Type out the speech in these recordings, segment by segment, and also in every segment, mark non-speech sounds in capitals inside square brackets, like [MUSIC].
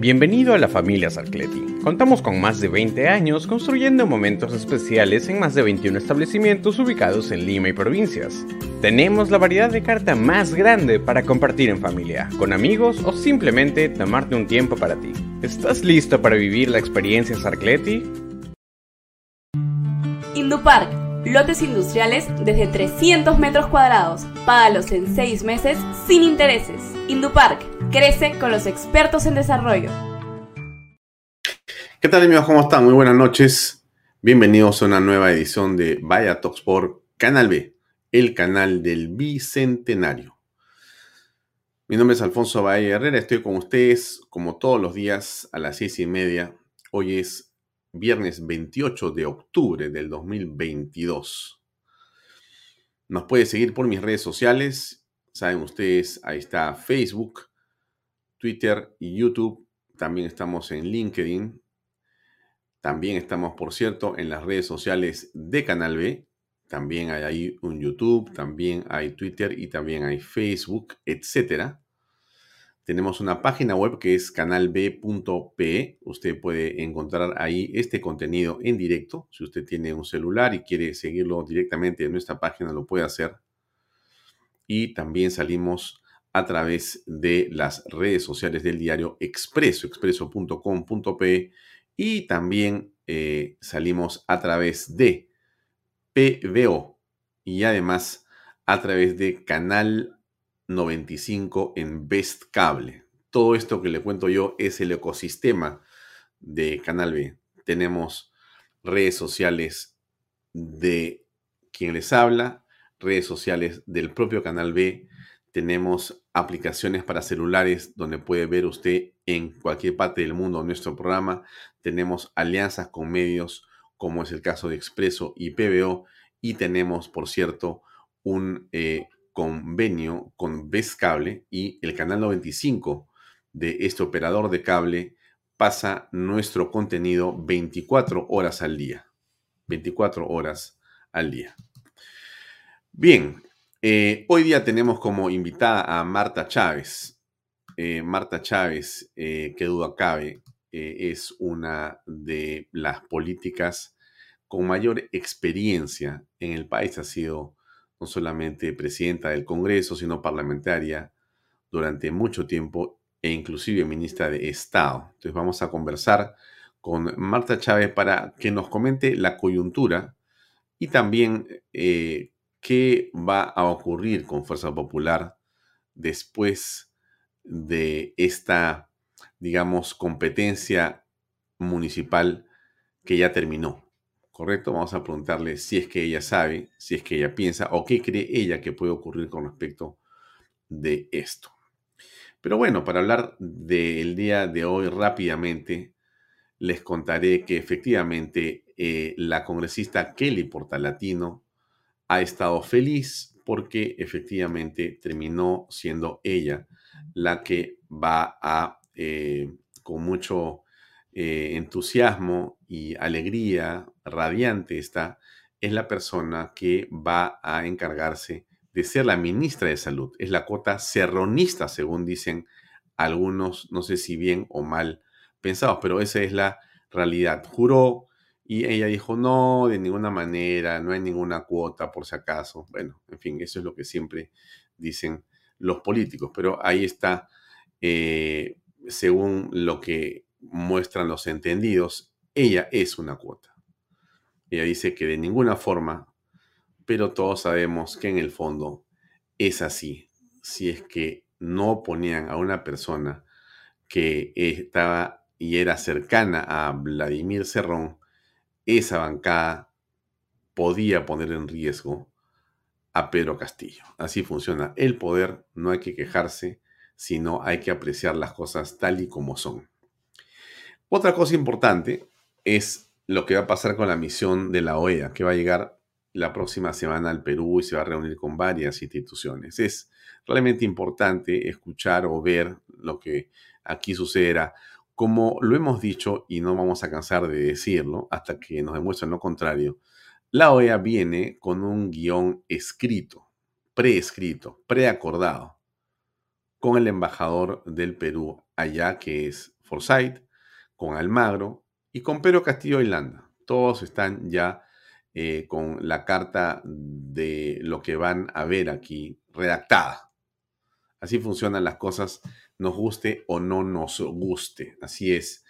Bienvenido a la familia Sarcleti. Contamos con más de 20 años construyendo momentos especiales en más de 21 establecimientos ubicados en Lima y provincias. Tenemos la variedad de carta más grande para compartir en familia, con amigos o simplemente tomarte un tiempo para ti. ¿Estás listo para vivir la experiencia Sarcleti? Indupark, lotes industriales desde 300 metros cuadrados. Págalos en 6 meses sin intereses. Indupark Crece con los expertos en desarrollo. ¿Qué tal amigos? ¿Cómo están? Muy buenas noches. Bienvenidos a una nueva edición de Vaya Talks por Canal B, el canal del Bicentenario. Mi nombre es Alfonso Valle Herrera, estoy con ustedes como todos los días a las seis y media. Hoy es viernes 28 de octubre del 2022. Nos puede seguir por mis redes sociales. Saben ustedes, ahí está Facebook, Twitter y YouTube. También estamos en LinkedIn. También estamos, por cierto, en las redes sociales de Canal B. También hay ahí un YouTube, también hay Twitter y también hay Facebook, etc. Tenemos una página web que es canalb.pe. Usted puede encontrar ahí este contenido en directo. Si usted tiene un celular y quiere seguirlo directamente en nuestra página, lo puede hacer. Y también salimos a través de las redes sociales del diario Expreso, expreso.com.p y también eh, salimos a través de PVO y además a través de Canal 95 en Best Cable. Todo esto que le cuento yo es el ecosistema de Canal B. Tenemos redes sociales de quien les habla, redes sociales del propio Canal B, tenemos aplicaciones para celulares donde puede ver usted en cualquier parte del mundo nuestro programa. Tenemos alianzas con medios como es el caso de Expreso y PBO. Y tenemos, por cierto, un eh, convenio con Best Cable y el canal 95 de este operador de cable pasa nuestro contenido 24 horas al día. 24 horas al día. Bien, eh, hoy día tenemos como invitada a Marta Chávez. Eh, Marta Chávez, eh, que duda cabe, es una de las políticas con mayor experiencia en el país. Ha sido no solamente presidenta del Congreso, sino parlamentaria durante mucho tiempo e inclusive ministra de Estado. Entonces vamos a conversar con Marta Chávez para que nos comente la coyuntura y también qué va a ocurrir con Fuerza Popular después de esta, digamos, competencia municipal que ya terminó. ¿Correcto? Vamos a preguntarle si es que ella sabe, si es que ella piensa o qué cree ella que puede ocurrir con respecto de esto. Pero bueno, para hablar del día de hoy rápidamente, les contaré que efectivamente eh, la congresista Kelly Portalatino ha estado feliz porque efectivamente terminó siendo ella la que va a, eh, con mucho eh, entusiasmo y alegría radiante está, es la persona que va a encargarse de ser la ministra de Salud. Es la cota serronista, según dicen algunos, no sé si bien o mal pensados, pero esa es la realidad. Juró y ella dijo, no, de ninguna manera, no hay ninguna cuota por si acaso. Bueno, en fin, eso es lo que siempre dicen los políticos, pero ahí está, eh, según lo que muestran los entendidos, ella es una cuota. Ella dice que de ninguna forma, pero todos sabemos que en el fondo es así. Si es que no ponían a una persona que estaba y era cercana a Vladimir Cerrón, esa bancada podía poner en riesgo a Pedro Castillo. Así funciona el poder, no hay que quejarse, sino hay que apreciar las cosas tal y como son. Otra cosa importante es lo que va a pasar con la misión de la OEA, que va a llegar la próxima semana al Perú y se va a reunir con varias instituciones. Es realmente importante escuchar o ver lo que aquí sucederá. Como lo hemos dicho y no vamos a cansar de decirlo hasta que nos demuestren lo contrario, la OEA viene con un guion escrito, preescrito, preacordado, con el embajador del Perú allá, que es Forsyth, con Almagro y con Pedro Castillo Landa. Todos están ya eh, con la carta de lo que van a ver aquí redactada. Así funcionan las cosas, nos guste o no nos guste. Así es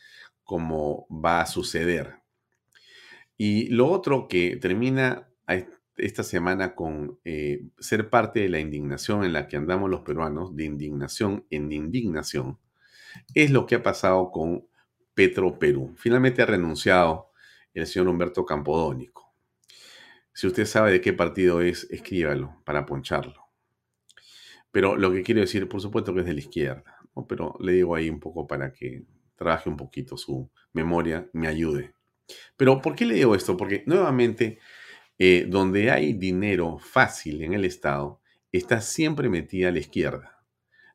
como va a suceder. Y lo otro que termina esta semana con eh, ser parte de la indignación en la que andamos los peruanos, de indignación en indignación, es lo que ha pasado con Petro Perú. Finalmente ha renunciado el señor Humberto Campodónico. Si usted sabe de qué partido es, escríbalo para poncharlo. Pero lo que quiero decir, por supuesto que es de la izquierda, pero le digo ahí un poco para que trabaje un poquito su memoria, me ayude. Pero ¿por qué le digo esto? Porque nuevamente, eh, donde hay dinero fácil en el Estado, está siempre metida la izquierda.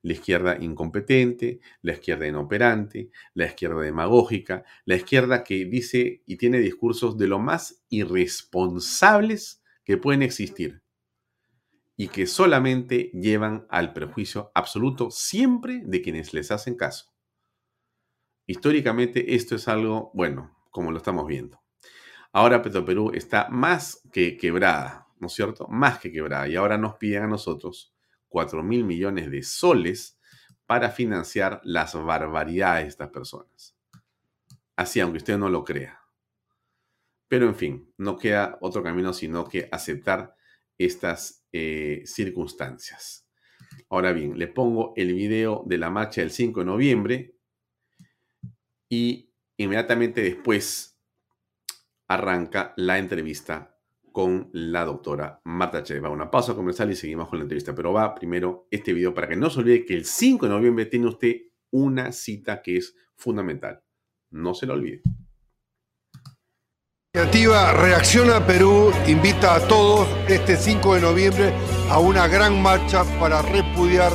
La izquierda incompetente, la izquierda inoperante, la izquierda demagógica, la izquierda que dice y tiene discursos de lo más irresponsables que pueden existir y que solamente llevan al perjuicio absoluto siempre de quienes les hacen caso. Históricamente esto es algo, bueno, como lo estamos viendo. Ahora Perú está más que quebrada, ¿no es cierto? Más que quebrada. Y ahora nos piden a nosotros 4 mil millones de soles para financiar las barbaridades de estas personas. Así, aunque usted no lo crea. Pero en fin, no queda otro camino sino que aceptar estas eh, circunstancias. Ahora bien, le pongo el video de la marcha del 5 de noviembre y Inmediatamente después arranca la entrevista con la doctora Marta Cheva. Una pausa comercial y seguimos con la entrevista. Pero va primero este video para que no se olvide que el 5 de noviembre tiene usted una cita que es fundamental. No se lo olvide. La iniciativa Reacciona Perú invita a todos este 5 de noviembre a una gran marcha para repudiar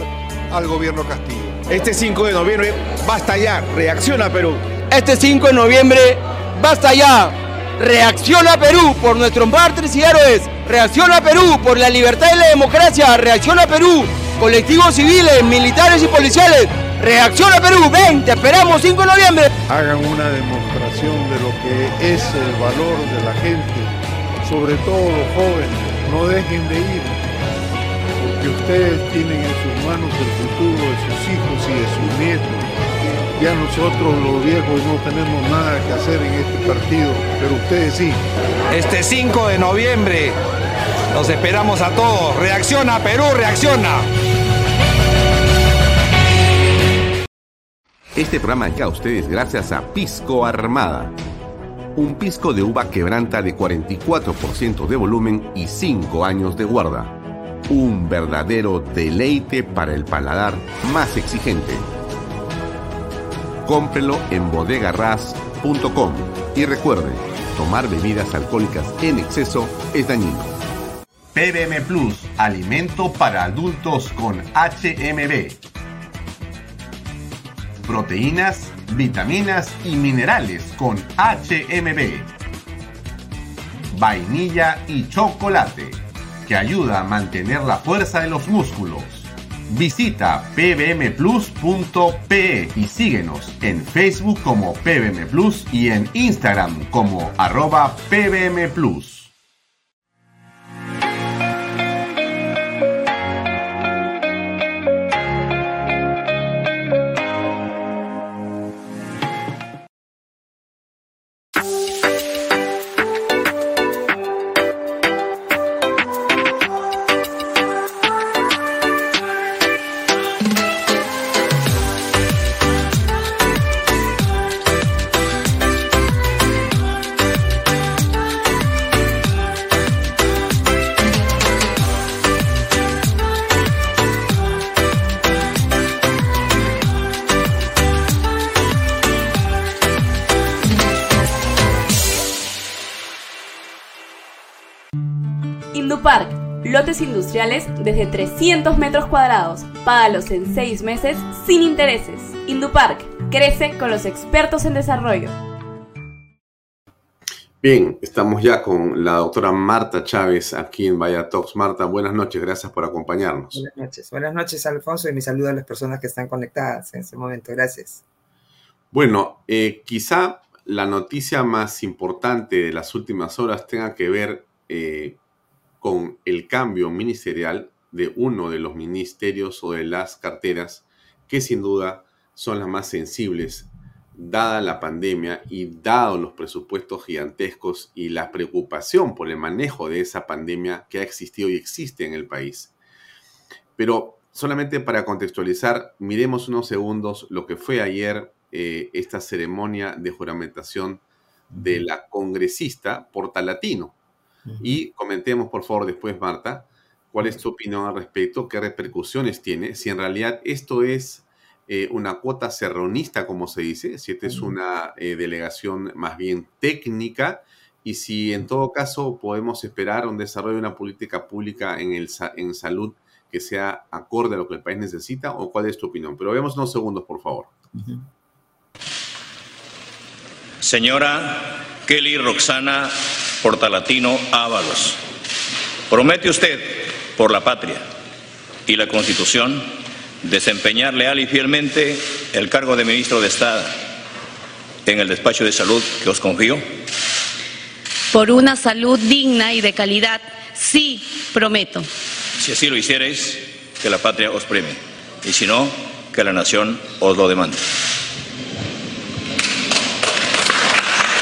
al gobierno Castillo. Este 5 de noviembre basta ya, reacciona Perú. Este 5 de noviembre, basta ya. Reacciona Perú por nuestros mártires y héroes. Reacciona Perú por la libertad y la democracia. Reacciona Perú, colectivos civiles, militares y policiales. Reacciona Perú, ven, te esperamos 5 de noviembre. Hagan una demostración de lo que es el valor de la gente, sobre todo los jóvenes. No dejen de ir, porque ustedes tienen en sus manos el futuro de sus hijos y de sus nietos. Ya nosotros los viejos no tenemos nada que hacer en este partido, pero ustedes sí. Este 5 de noviembre los esperamos a todos. Reacciona Perú, reacciona. Este programa llega a ustedes gracias a Pisco Armada. Un pisco de uva quebranta de 44% de volumen y 5 años de guarda. Un verdadero deleite para el paladar más exigente cómprelo en bodegarras.com. Y recuerde, tomar bebidas alcohólicas en exceso es dañino. PBM Plus, alimento para adultos con HMB. Proteínas, vitaminas y minerales con HMB. Vainilla y chocolate, que ayuda a mantener la fuerza de los músculos Visita pbmplus.pe y síguenos en Facebook como pbmplus y en Instagram como arroba pbmplus. Lotes industriales desde 300 metros cuadrados. Págalos en 6 meses sin intereses. Indupark, crece con los expertos en desarrollo. Bien, estamos ya con la doctora Marta Chávez aquí en Vaya Talks. Marta, buenas noches, gracias por acompañarnos. Buenas noches, buenas noches Alfonso y mi saludo a las personas que están conectadas en este momento. Gracias. Bueno, eh, quizá la noticia más importante de las últimas horas tenga que ver eh, con el cambio ministerial de uno de los ministerios o de las carteras que sin duda son las más sensibles dada la pandemia y dado los presupuestos gigantescos y la preocupación por el manejo de esa pandemia que ha existido y existe en el país. Pero solamente para contextualizar, miremos unos segundos lo que fue ayer eh, esta ceremonia de juramentación de la congresista Portalatino. Y comentemos, por favor, después, Marta, cuál es tu opinión al respecto, qué repercusiones tiene, si en realidad esto es eh, una cuota serronista, como se dice, si esta es una eh, delegación más bien técnica y si en todo caso podemos esperar un desarrollo de una política pública en, el, en salud que sea acorde a lo que el país necesita o cuál es tu opinión. Pero veamos unos segundos, por favor. Señora Kelly Roxana Portalatino Ábalos, ¿promete usted por la patria y la Constitución desempeñar leal y fielmente el cargo de ministro de Estado en el despacho de salud que os confío? Por una salud digna y de calidad, sí, prometo. Si así lo hicierais, que la patria os premie, y si no, que la nación os lo demande.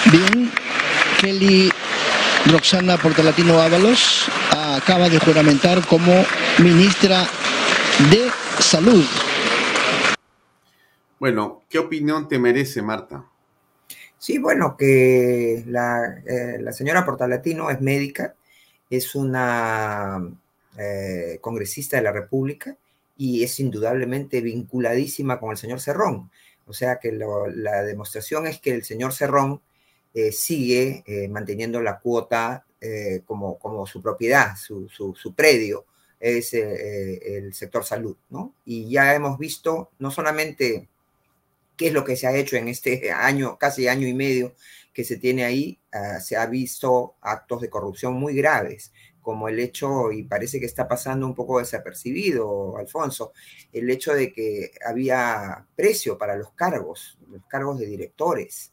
Bien, Kelly Roxana Portalatino Ábalos acaba de juramentar como ministra de Salud. Bueno, ¿qué opinión te merece, Marta? Sí, bueno, que la, eh, la señora Portalatino es médica, es una eh, congresista de la República y es indudablemente vinculadísima con el señor Cerrón. O sea que la demostración es que el señor Cerrón eh, sigue manteniendo la cuota como, como su propiedad, su, su, su predio es eh, el sector salud, ¿no? Y ya hemos visto no solamente qué es lo que se ha hecho en este [LAUGHS] año, casi año y medio que se tiene ahí, ah, se ha visto actos de corrupción muy graves, como el hecho, y parece que está pasando un poco desapercibido, Alfonso, el hecho de que había precio para los cargos, los cargos de directores,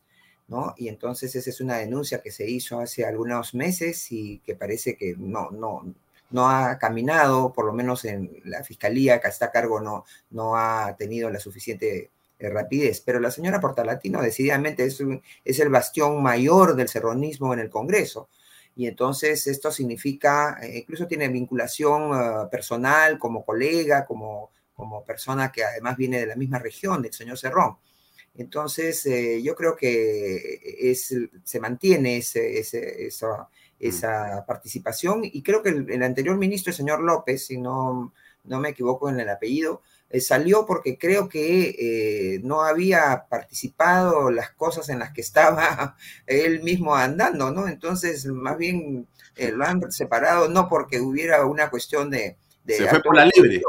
Y entonces esa es una denuncia que se hizo hace algunos meses y que parece que no, no, no ha caminado, por lo menos en la fiscalía que está a cargo no, no ha tenido la suficiente eh, rapidez. Pero la señora Portalatino decididamente es, es el bastión mayor del serronismo en el Congreso. Y entonces esto significa, eh, incluso tiene vinculación eh, personal como colega, como, como persona que además viene de la misma región del señor Cerrón. Entonces, yo creo que es, se mantiene ese, ese, Mm. esa participación y creo que el, anterior ministro, el señor López, si no, no me equivoco en el apellido, eh, salió porque creo que eh, no había participado las cosas en las que estaba [LAUGHS] él mismo andando, ¿no? Entonces, más bien eh, lo han separado, no porque hubiera una cuestión de... de Se fue por la libre.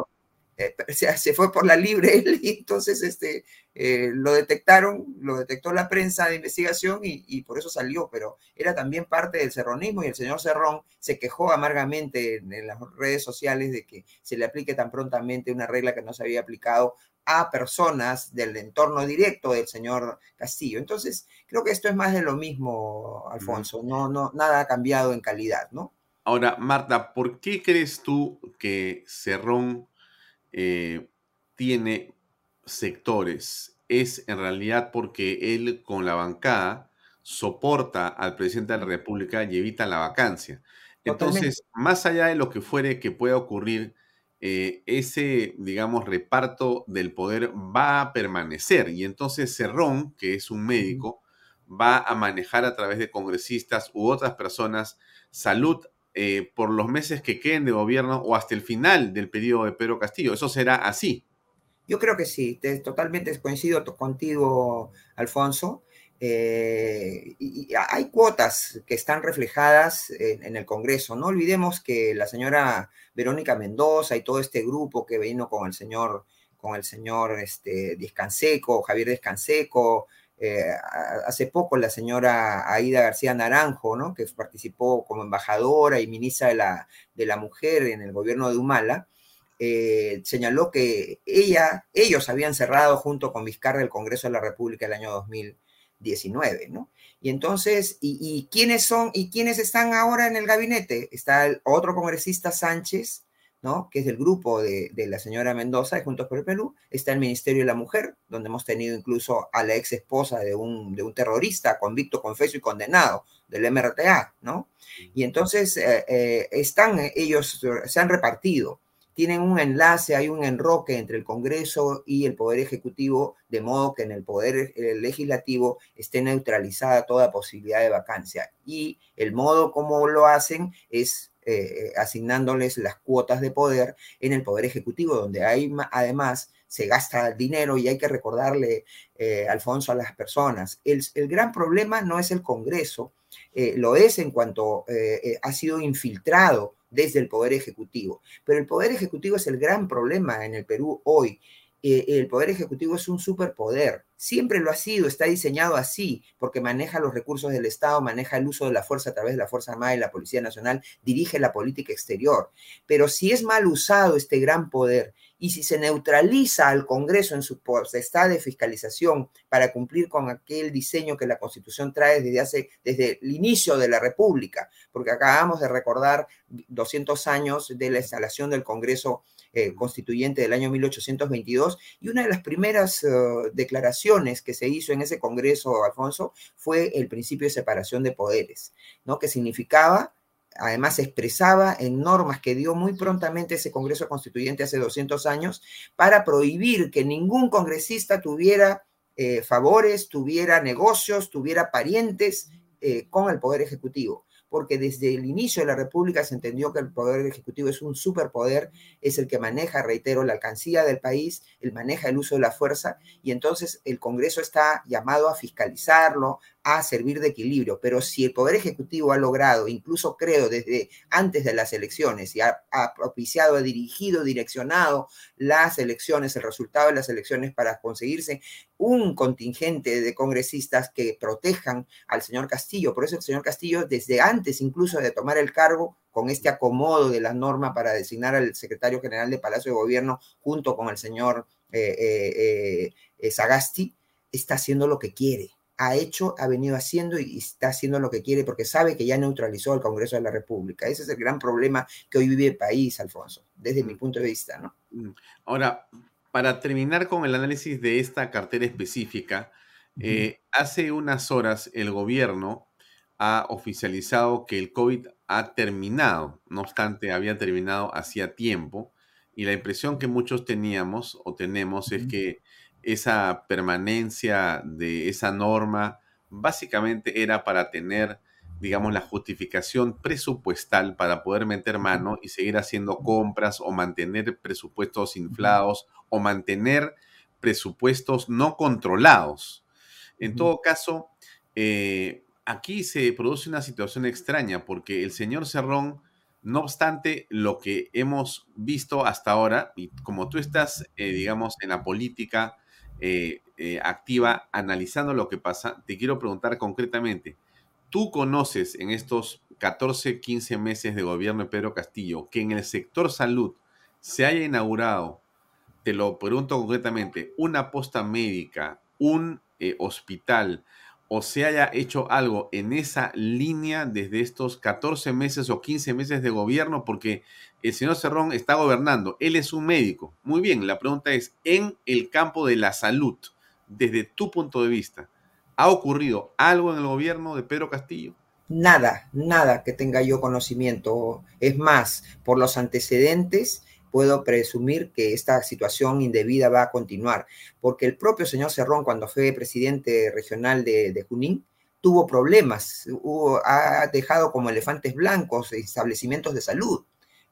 Eh, [LAUGHS] se fue por la libre él [LAUGHS] y entonces este, eh, lo detectaron, lo detectó la prensa de investigación y, por eso salió, pero era también parte del serronismo y el señor Cerrón se quejó amargamente en, las redes sociales de que se le aplique tan prontamente una regla que no se había aplicado a personas del entorno directo del señor Castillo. Entonces, creo que esto es más de lo mismo, Alfonso, no, no, nada ha cambiado en calidad, ¿no? Ahora, Marta, ¿por qué crees tú que Cerrón eh, tiene sectores es en realidad porque él con la bancada soporta al presidente de la República y evita la vacancia. Entonces, más allá de lo que fuere que pueda ocurrir, eh, ese, digamos, reparto del poder va a permanecer. Y entonces Cerrón, que es un médico, va a manejar a través de congresistas u otras personas salud eh, por los meses que queden de gobierno o hasta el final del periodo de Pedro Castillo. ¿Eso será así? Yo creo que sí, totalmente coincido contigo, Alfonso. Eh, y, hay cuotas que están reflejadas en, el Congreso. No olvidemos que la señora Verónica Mendoza y todo este grupo que vino con el señor, con el señor este, Descanseco, Javier Descanseco, eh, hace poco la señora Aida García Naranjo, ¿no? que participó como embajadora y ministra de la, de la Mujer en el gobierno de Humala, eh, señaló que ella, ellos habían cerrado junto con Vizcarra el Congreso de la República el año 2019, ¿no? Y entonces, ¿y, quiénes son y quiénes están ahora en el gabinete? Está el otro congresista Sánchez, ¿no? que es del grupo de, la señora Mendoza de Juntos por el Perú, está el Ministerio de la Mujer, donde hemos tenido incluso a la ex esposa de un, de un terrorista convicto, confeso y condenado del MRTA, ¿no? Y entonces eh, eh, están, ellos se han repartido tienen un enlace, hay un enroque entre el Congreso y el Poder Ejecutivo, de modo que en el Poder eh, Legislativo esté neutralizada toda posibilidad de vacancia. Y el modo como lo hacen es eh, asignándoles las cuotas de poder en el Poder Ejecutivo, donde hay además se gasta dinero y hay que recordarle, eh, Alfonso, a las personas. El, gran problema no es el Congreso, lo es en cuanto ha sido infiltrado desde el Poder Ejecutivo. Pero el Poder Ejecutivo es el gran problema en el Perú hoy. Eh, el Poder Ejecutivo es un superpoder. Siempre lo ha sido, está diseñado así, porque maneja los recursos del Estado, maneja el uso de la fuerza a través de la Fuerza Armada y la Policía Nacional, dirige la política exterior. Pero si es mal usado este gran poder y si se neutraliza al Congreso en su potestad de fiscalización para cumplir con aquel diseño que la Constitución trae desde hace desde el inicio de la República, porque acabamos de recordar 200 años de la instalación del Congreso eh, Constituyente del año 1822 y una de las primeras eh, declaraciones que se hizo en ese Congreso, Alfonso, fue el principio de separación de poderes, ¿no? Que significaba además expresaba en normas que dio muy prontamente ese Congreso Constituyente hace 200 años para prohibir que ningún congresista tuviera eh, favores, tuviera negocios, tuviera parientes con el Poder Ejecutivo porque desde el inicio de la República se entendió que el Poder Ejecutivo es un superpoder, es el que maneja, reitero, la alcancía del país, el maneja el uso de la fuerza, y entonces el Congreso está llamado a fiscalizarlo, a servir de equilibrio. Pero si el Poder Ejecutivo ha logrado, incluso creo desde antes de las elecciones, y ha, propiciado, ha dirigido, direccionado las elecciones, el resultado de las elecciones para conseguirse un contingente de congresistas que protejan al señor Castillo. Por eso el señor Castillo, desde antes incluso de tomar el cargo, con este acomodo de la norma para designar al secretario general de Palacio de Gobierno junto con el señor eh, eh, eh, Sagasti, está haciendo lo que quiere ha hecho, ha venido haciendo y está haciendo lo que quiere porque sabe que ya neutralizó al Congreso de la República. Ese es el gran problema que hoy vive el país, Alfonso, desde mi punto de vista, ¿no? Mm. Ahora, para terminar con el análisis de esta cartera específica, eh, hace unas horas el gobierno ha oficializado que el COVID ha terminado, no obstante, había terminado hacía tiempo, y la impresión que muchos teníamos o tenemos es que esa permanencia de esa norma básicamente era para tener, digamos, la justificación presupuestal para poder meter mano y seguir haciendo compras o mantener presupuestos inflados o mantener presupuestos no controlados. En todo caso, eh, aquí se produce una situación extraña porque el señor Cerrón, no obstante lo que hemos visto hasta ahora, y como tú estás, eh, digamos, en la política, eh, eh, activa analizando lo que pasa, te quiero preguntar concretamente, ¿tú conoces en estos 14, 15 meses de gobierno de Pedro Castillo que en el sector salud se haya inaugurado, te lo pregunto concretamente, una posta médica, un eh, hospital, o se haya hecho algo en esa línea desde estos 14 meses o 15 meses de gobierno, porque el señor Cerrón está gobernando, él es un médico. Muy bien, la pregunta es, en el campo de la salud, desde tu punto de vista, ¿ha ocurrido algo en el gobierno de Pedro Castillo? Nada, nada que tenga yo conocimiento. Es más, por los antecedentes, puedo presumir que esta situación indebida va a continuar, porque el propio señor Cerrón, cuando fue presidente regional de, Junín, tuvo problemas, ha dejado como elefantes blancos establecimientos de salud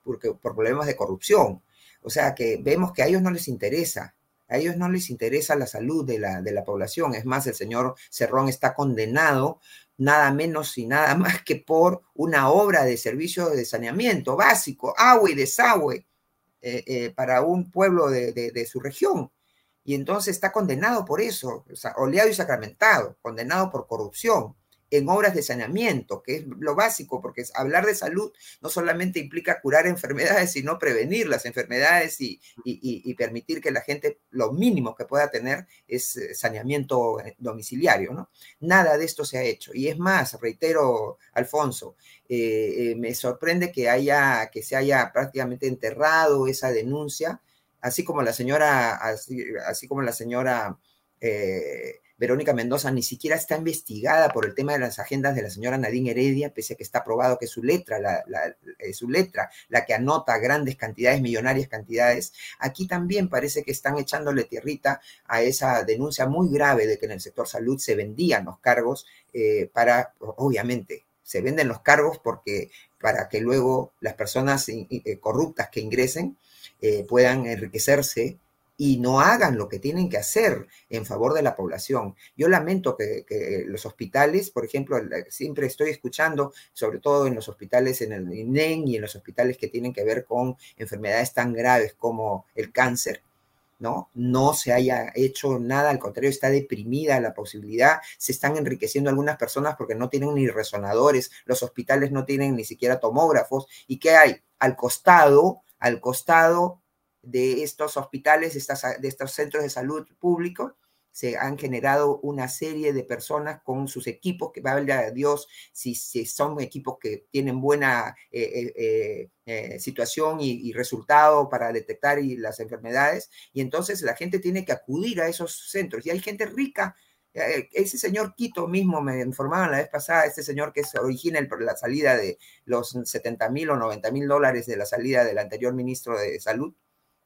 porque, por problemas de corrupción. O sea que vemos que a ellos no les interesa A ellos no les interesa la salud de la, de la población. Es más, el señor Cerrón está condenado nada menos y nada más que por una obra de servicio de saneamiento básico, agua y desagüe eh, eh, para un pueblo de, de, su región. Y entonces está condenado por eso, o sea, oleado y sacramentado, condenado por corrupción en obras de saneamiento, que es lo básico, porque hablar de salud no solamente implica curar enfermedades, sino prevenir las enfermedades y, permitir que la gente lo mínimo que pueda tener es eh, saneamiento eh, domiciliario. ¿no? Nada de esto se ha hecho. Y es más, reitero, Alfonso, eh, me sorprende que, haya, que se haya prácticamente enterrado esa denuncia, así como la señora, así, como la señora... Verónica Mendoza ni siquiera está investigada por el tema de las agendas de la señora Nadine Heredia, pese a que está probado que su letra, la, eh, su letra, la que anota grandes cantidades, millonarias cantidades. Aquí también parece que están echándole tierrita a esa denuncia muy grave de que en el sector salud se vendían los cargos eh, para, obviamente, se venden los cargos porque para que luego las personas eh, corruptas que ingresen puedan enriquecerse y no hagan lo que tienen que hacer en favor de la población. Yo lamento que, los hospitales, por ejemplo, siempre estoy escuchando, sobre todo en los hospitales en el INEN y en los hospitales que tienen que ver con enfermedades tan graves como el cáncer, ¿no? No se haya hecho nada, al contrario, está deprimida la posibilidad, se están enriqueciendo algunas personas porque no tienen ni resonadores, los hospitales no tienen ni siquiera tomógrafos, ¿y qué hay? Al costado, al costado de estos hospitales, de, estos centros de salud públicos, se han generado una serie de personas con sus equipos, que va a Dios si, si, son equipos que tienen buena eh, eh, eh, situación y, resultado para detectar las enfermedades, y entonces la gente tiene que acudir a esos centros. Y hay gente rica. Ese señor Quito mismo me informaban la vez pasada, este señor que se origina la salida de los 70 mil o 90 mil dólares de la salida del anterior ministro de Salud,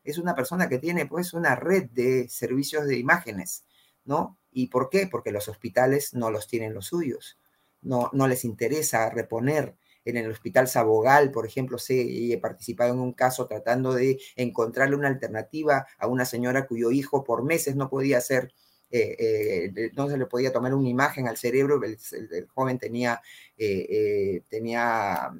es una persona que tiene pues una red de servicios de imágenes, ¿no? ¿Y por qué? Porque los hospitales no los tienen los suyos, no, no les interesa reponer. En el hospital Sabogal, por ejemplo, sé, he participado en un caso tratando de encontrarle una alternativa a una señora cuyo hijo por meses no podía hacer eh, eh, no se le podía tomar una imagen al cerebro, el, joven tenía, eh, tenía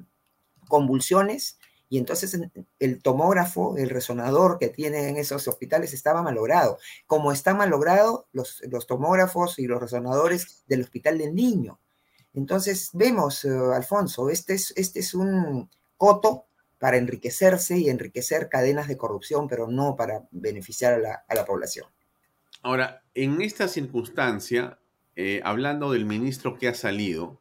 convulsiones y entonces el tomógrafo, el resonador que tienen en esos hospitales estaba malogrado. Como está malogrado los, los tomógrafos y los resonadores del hospital del niño. Entonces vemos, eh, Alfonso, este es, este es un coto para enriquecerse y enriquecer cadenas de corrupción, pero no para beneficiar a la, a la población. Ahora, en esta circunstancia, eh, hablando del ministro que ha salido,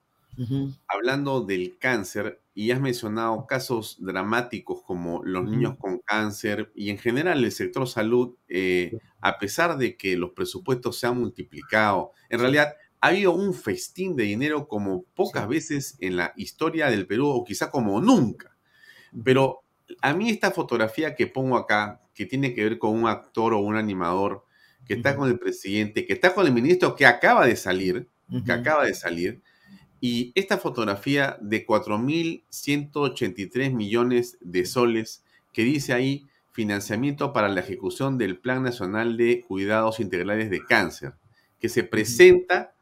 hablando del cáncer, y has mencionado casos dramáticos como los niños con cáncer y en general el sector salud, eh, a pesar de que los presupuestos se han multiplicado, en realidad ha habido un festín de dinero como pocas veces en la historia del Perú o quizá como nunca. Pero a mí esta fotografía que pongo acá, que tiene que ver con un actor o un animador que está con el presidente, que está con el ministro que acaba de salir, que acaba de salir, y esta fotografía de 4.183 millones de soles que dice ahí financiamiento para la ejecución del Plan Nacional de Cuidados Integrales de Cáncer, que se presenta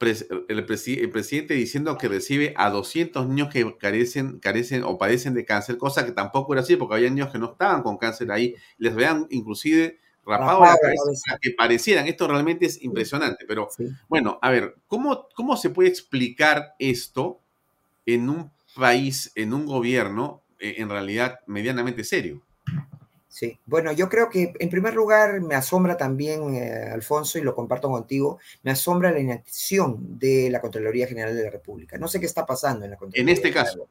el, presidente diciendo que recibe a 200 niños que carecen, carecen o padecen de cáncer, cosa que tampoco era así, porque había niños que no estaban con cáncer ahí, les vean inclusive rapado la cabeza que parecieran. Esto realmente es impresionante. Pero bueno, a ver, ¿cómo, ¿cómo se puede explicar esto en un país, en un gobierno, eh, en realidad medianamente serio? Sí, bueno, yo creo que en primer lugar me asombra también, eh, Alfonso, y lo comparto contigo, me asombra la inacción de la Contraloría General de la República. No sé qué está pasando en la Contraloría. En este caso.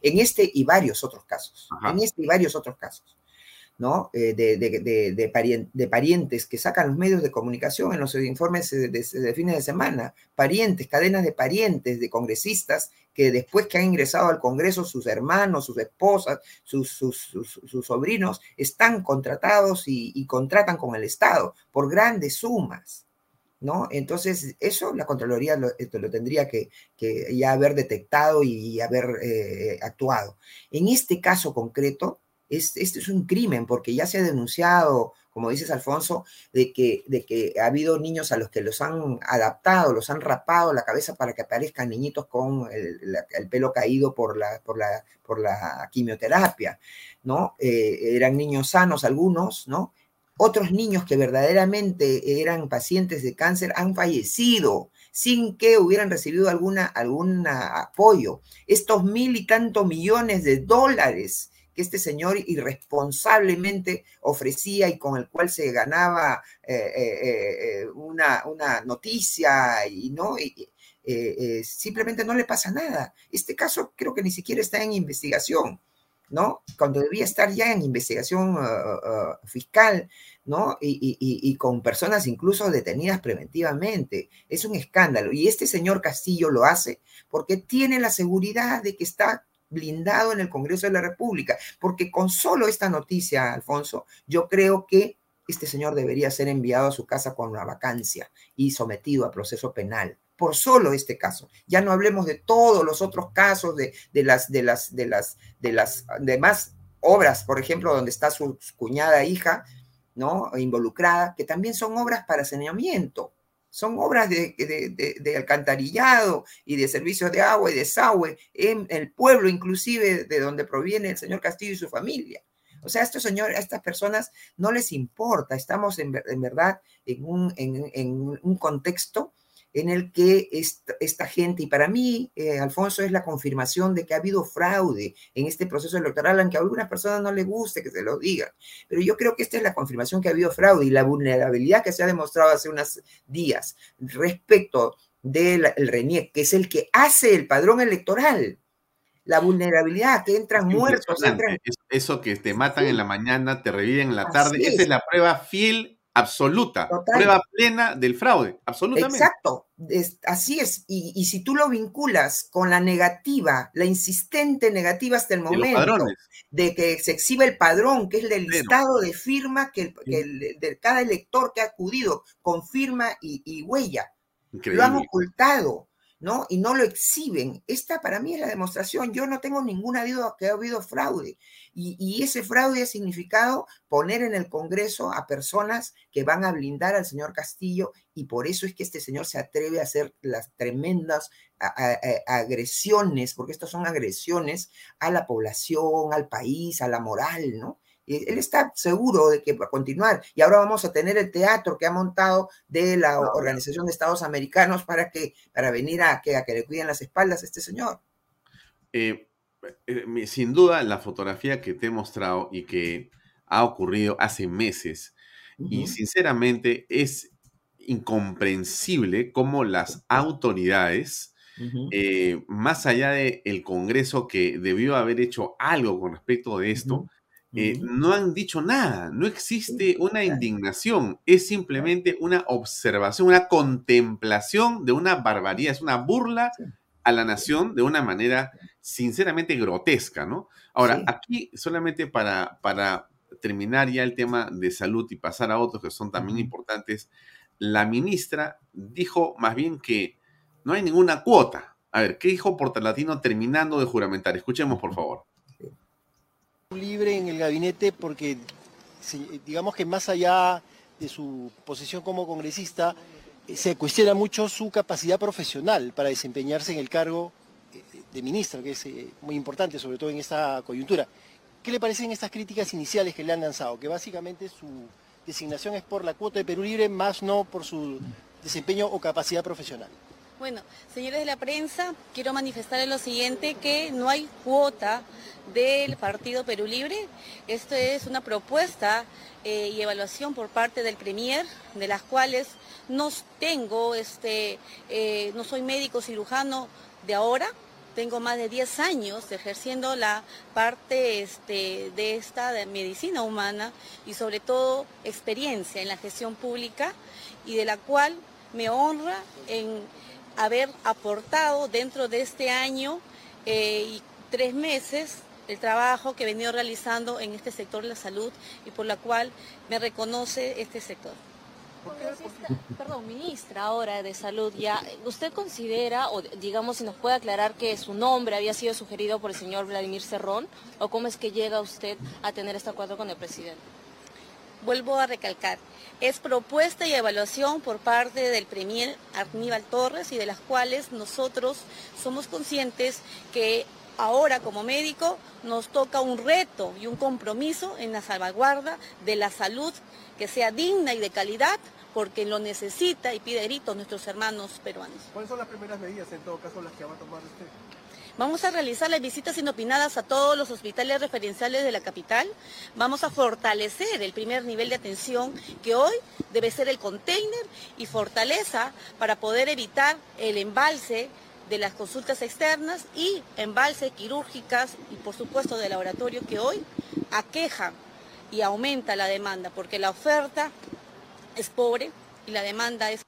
En este y varios otros casos. En este y varios otros casos. ¿No? Eh, de, de, de, parientes que sacan los medios de comunicación en los informes de, de, fines de semana, parientes, cadenas de parientes, de congresistas, que después que han ingresado al Congreso, sus hermanos, sus esposas, sus, sus, sobrinos, están contratados y, contratan con el Estado por grandes sumas. ¿No? Entonces, eso la Contraloría lo, lo tendría que, ya haber detectado y haber eh, actuado. En este caso concreto, este es un crimen porque ya se ha denunciado, como dices Alfonso, de que, de que ha habido niños a los que los han adaptado, los han rapado la cabeza para que aparezcan niñitos con el, pelo caído por la, por la, por la quimioterapia, ¿no? Eh, eran niños sanos algunos, ¿no? Otros niños que verdaderamente eran pacientes de cáncer han fallecido sin que hubieran recibido alguna, algún apoyo. Estos mil y tantos millones de dólares que este señor irresponsablemente ofrecía y con el cual se ganaba eh, eh, eh, una, una, noticia y no simplemente no le pasa nada. Este caso creo que ni siquiera está en investigación. ¿no? Cuando debía estar ya en investigación fiscal, ¿no? Y, y, con personas incluso detenidas preventivamente. Es un escándalo. Y este señor Castillo lo hace porque tiene la seguridad de que está blindado en el Congreso de la República, porque con solo esta noticia, Alfonso, yo creo que este señor debería ser enviado a su casa con una vacancia y sometido a proceso penal por solo este caso. Ya no hablemos de todos los otros casos de, de las de las de las de las demás obras, por ejemplo, donde está su cuñada hija, ¿no? involucrada, que también son obras para saneamiento son obras de, alcantarillado y de servicios de agua y desagüe en el pueblo, inclusive de donde proviene el señor Castillo y su familia. O sea, a estos señores, a estas personas no les importa. Estamos en, verdad en un, en un contexto en el que esta, gente, y para mí, eh, Alfonso, es la confirmación de que ha habido fraude en este proceso electoral, aunque a algunas personas no les guste que se lo digan, pero yo creo que esta es la confirmación que ha habido fraude y la vulnerabilidad que se ha demostrado hace unos días respecto del RENIEC, que es el que hace el padrón electoral. La vulnerabilidad, que entran muertos. Eso que te matan en la mañana, te reviven en la tarde, esa es la prueba fiel absoluta, prueba plena del fraude, absolutamente. Exacto, así es. Y, si tú lo vinculas con la negativa, la insistente negativa hasta el momento de, que se exhiba el padrón, que es el listado de firma que, de cada elector que ha acudido confirma y, y huella, lo han ocultado. ¿No? Y no lo exhiben. Esta para mí es la demostración. Yo no tengo ninguna duda que ha habido fraude. Y, ese fraude ha significado poner en el Congreso a personas que van a blindar al señor Castillo y por eso es que este señor se atreve a hacer las tremendas agresiones, porque estas son agresiones a la población, al país, a la moral, ¿no? Él está seguro de que va a continuar. Y ahora vamos a tener el teatro que ha montado de la Organización de Estados Americanos para que para venir a que, a que le cuiden las espaldas a este señor. Eh, eh, sin duda, la fotografía que te he mostrado y que ha ocurrido hace meses, y sinceramente es incomprensible cómo las autoridades, eh, más allá del el Congreso que debió haber hecho algo con respecto de esto, eh, no han dicho nada, no existe una indignación, es simplemente una observación, una contemplación de una barbaridad, es una burla a la nación de una manera sinceramente grotesca, ¿no? Ahora, aquí solamente para, para terminar ya el tema de salud y pasar a otros que son también importantes, la ministra dijo más bien que no hay ninguna cuota. A ver, ¿qué dijo Portalatino terminando de juramentar? Escuchemos, por favor libre en el gabinete porque digamos que más allá de su posición como congresista, eh, se cuestiona mucho su capacidad profesional para desempeñarse en el cargo eh, de ministra, que es eh, muy importante, sobre todo en esta coyuntura. ¿Qué le parecen estas críticas iniciales que le han lanzado? Que básicamente su designación es por la cuota de Perú Libre, más no por su desempeño o capacidad profesional. Bueno, señores de la prensa, quiero manifestarles lo siguiente, que no hay cuota del Partido Perú Libre. Esto es una propuesta eh, y evaluación por parte del Premier, de las cuales no tengo, este, eh, no soy médico cirujano de ahora, tengo más de 10 años ejerciendo la parte este, de esta medicina humana y sobre todo experiencia en la gestión pública y de la cual me honra en haber aportado dentro de este año eh, y tres meses el trabajo que he venido realizando en este sector de la salud y por la cual me reconoce este sector. Perdón, ministra ahora de Salud, ya, ¿usted considera, o digamos si nos puede aclarar que su nombre había sido sugerido por el señor Vladimir Cerrón, o cómo es que llega usted a tener este acuerdo con el presidente? Vuelvo a recalcar, es propuesta y evaluación por parte del Premier Aníbal Torres y de las cuales nosotros somos conscientes que ahora como médico nos toca un reto y un compromiso en la salvaguarda de la salud que sea digna y de calidad porque lo necesita y pide gritos nuestros hermanos peruanos. ¿Cuáles son las primeras medidas en todo caso las que va a tomar usted? Vamos a realizar las visitas inopinadas a todos los hospitales referenciales de la capital. Vamos a fortalecer el primer nivel de atención que hoy debe ser el container y fortaleza para poder evitar el embalse de las consultas externas y embalses quirúrgicas y por supuesto de laboratorio que hoy aquejan y aumenta la demanda porque la oferta es pobre y la demanda es...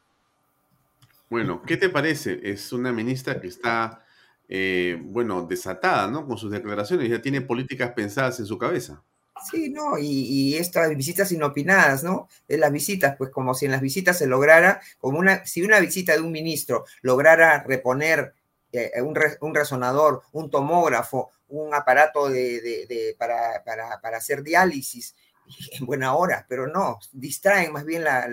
Bueno, ¿qué te parece? Es una ministra que está, eh, bueno, desatada, ¿no? Con sus declaraciones, ya tiene políticas pensadas en su cabeza. Sí, ¿no? Y, estas visitas inopinadas, ¿no? De las visitas, pues como si en las visitas se lograra, como una, si una visita de un ministro lograra reponer eh, un, un, resonador, un tomógrafo, un aparato de, para, para, para hacer diálisis, [LAUGHS] en buena hora, pero no, distraen más bien la,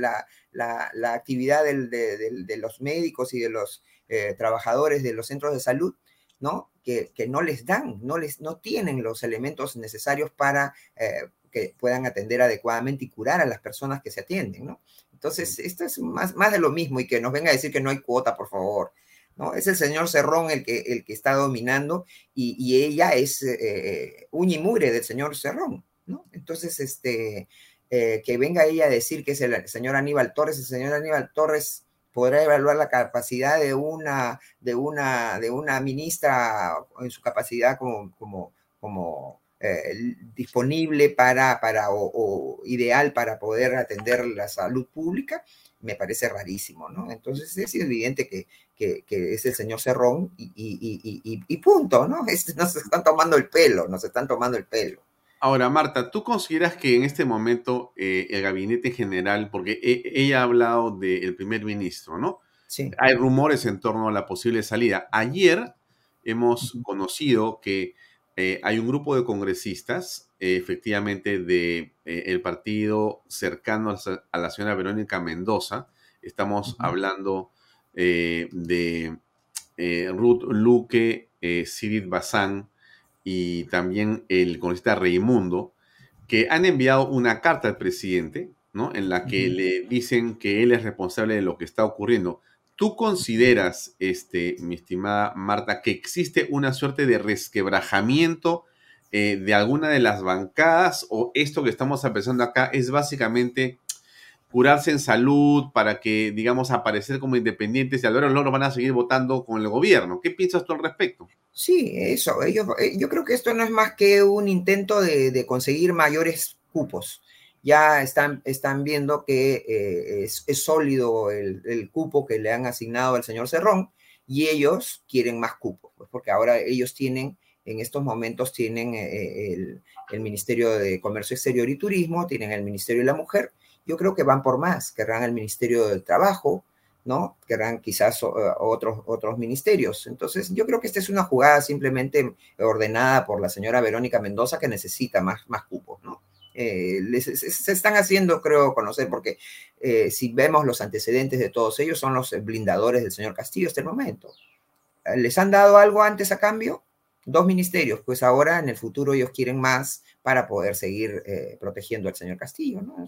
la, actividad de, los médicos y de los eh, trabajadores de los centros de salud, ¿no? Que, no les dan, no, les, no tienen los elementos necesarios para eh, que puedan atender adecuadamente y curar a las personas que se atienden, ¿no? Entonces, esto es más, más de lo mismo y que nos venga a decir que no hay cuota, por favor. ¿no? Es el señor Cerrón el que, el que está dominando y, ella es eh, mugre del señor Cerrón. Entonces, este, eh, que venga ella a decir que es el señor Aníbal Torres, el señor Aníbal Torres podrá evaluar la capacidad de una, de una, de una ministra en su capacidad como, como, como eh, disponible para, para o, ideal para poder atender la salud pública, me parece rarísimo, ¿no? Entonces es evidente que, que, es el señor Cerrón y, y, y, punto, ¿no? [LAUGHS] nos están tomando el pelo, nos están tomando el pelo. Ahora, Marta, ¿tú consideras que en este momento eh, el gabinete general, porque e, ella ha hablado del primer ministro, ¿no? Sí. Hay rumores en torno a la posible salida. Ayer hemos conocido que eh, hay un grupo de congresistas, eh, efectivamente, del de, el partido cercano a la señora Verónica Mendoza. Estamos hablando de Ruth Luque, Sirit Bazán, y también el congresista Reimundo, que han enviado una carta al presidente, ¿no? En la que le dicen que él es responsable de lo que está ocurriendo. ¿Tú consideras, este, mi estimada Marta, que existe una suerte de resquebrajamiento eh, de alguna de las bancadas o esto que estamos pensando acá es básicamente curarse en salud para que, digamos, aparecer como independientes y al ver lo van a seguir votando con el gobierno? ¿Qué piensas tú al respecto? Sí, eso. Ellos, eh, yo creo que esto no es más que un intento de, conseguir mayores cupos. Ya están, están viendo que eh, es, sólido el, cupo que le han asignado al señor Cerrón y ellos quieren más cupos, pues porque ahora ellos tienen, en estos momentos tienen eh, el, el, Ministerio de Comercio Exterior y Turismo, tienen el Ministerio de la Mujer. Yo creo que van por más, querrán el Ministerio del Trabajo, ¿no? Querrán quizás eh, otros, otros ministerios. Entonces, yo creo que esta es una jugada simplemente ordenada por la señora Verónica Mendoza que necesita más, más cupos, ¿no? Eh, se están haciendo, creo, conocer, porque eh, si vemos los antecedentes de todos ellos, son los blindadores del señor Castillo hasta el momento. ¿Les han dado algo antes a cambio? Dos ministerios, pues ahora en el futuro ellos quieren más para poder seguir eh, protegiendo al señor Castillo. ¿no?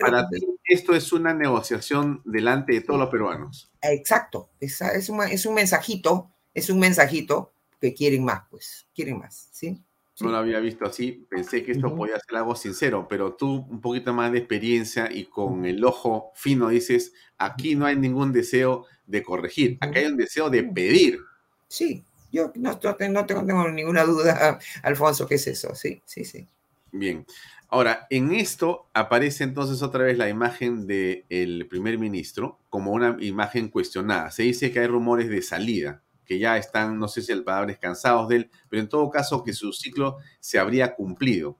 para ti, esto es una negociación delante de todos los peruanos. Exacto, es, es, un, es un mensajito, es un mensajito que quieren más, pues, quieren más, ¿sí? No lo había visto así, pensé que esto podía ser algo sincero, pero tú un poquito más de experiencia y con el ojo fino dices, aquí no hay ningún deseo de corregir, aquí hay un deseo de pedir. Sí, yo no, tengo ninguna duda, Alfonso, que es eso, sí, sí, sí. Bien. Ahora, en esto aparece entonces otra vez la imagen del primer ministro como una imagen cuestionada. Se dice que hay rumores de salida, que ya están, no sé si el padre cansados de él, pero en todo caso que su ciclo se habría cumplido.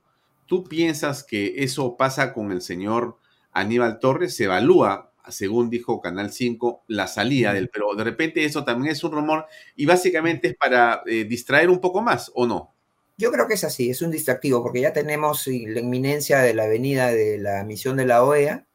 ¿Tú piensas que eso pasa con el señor Aníbal Torres? ¿Se evalúa según dijo Canal 5, la salida del, pero de repente eso también es un rumor y básicamente es para eh, distraer un poco más, ¿o no? Yo creo que es así, es un distractivo, porque ya tenemos la inminencia de la venida de la misión de la OEA,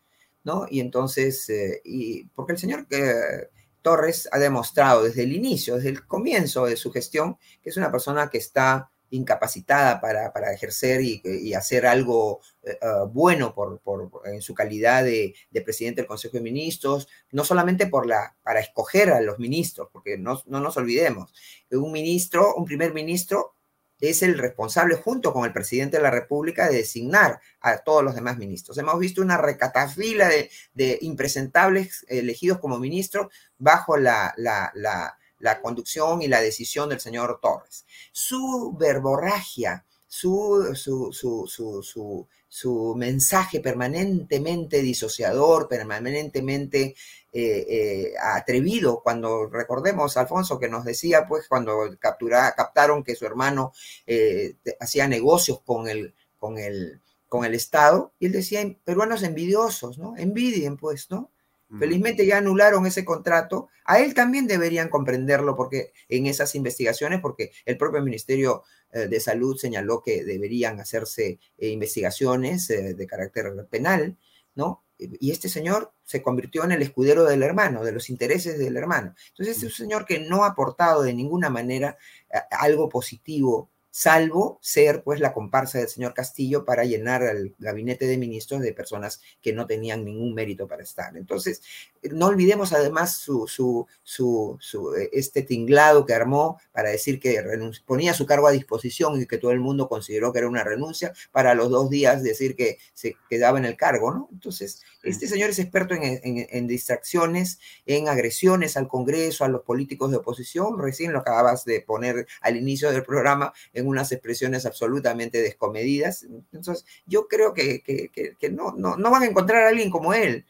¿no? Y entonces, eh, y porque el señor eh, Torres ha demostrado desde el inicio, desde el comienzo de su gestión, que es una persona que está incapacitada para, para ejercer y, hacer algo eh, ah, bueno por, por, en su calidad de, de, presidente del Consejo de Ministros, no solamente por la, para escoger a los ministros, porque no, no nos olvidemos, un ministro, un primer ministro, es el responsable junto con el presidente de la República de designar a todos los demás ministros. Hemos visto una recatafila de, de impresentables elegidos como ministros bajo la, la la conducción y la decisión del señor Torres. Su verborragia, su, su, su, su mensaje permanentemente disociador, permanentemente eh, eh, atrevido, cuando recordemos, Alfonso, que nos decía, pues, cuando captaron que su hermano eh, hacía negocios con el, con, el, con el Estado, y él decía, peruanos envidiosos, ¿no? Envidien, pues, ¿no? Felizmente ya anularon ese contrato. A él también deberían comprenderlo porque en esas investigaciones, porque el propio Ministerio eh, de Salud señaló que deberían hacerse eh, investigaciones eh, de carácter penal, ¿no? Y este señor se convirtió en el escudero del hermano, de los intereses del hermano. Entonces, es un señor que no ha aportado de ninguna manera algo positivo salvo ser pues la comparsa del señor Castillo para llenar al gabinete de ministros de personas que no tenían ningún mérito para estar. Entonces, no olvidemos además su, su, su, eh, este tinglado que armó para decir que ponía su cargo a disposición y que todo el mundo consideró que era una renuncia, para los dos días decir que se quedaba en el cargo, ¿no? Entonces, este señor es experto en, en, distracciones, en agresiones al Congreso, a los políticos de oposición, recién lo acabas de poner al inicio del programa en unas expresiones absolutamente descomedidas. Entonces, yo creo que, que, que, no, no, no van a encontrar a alguien como él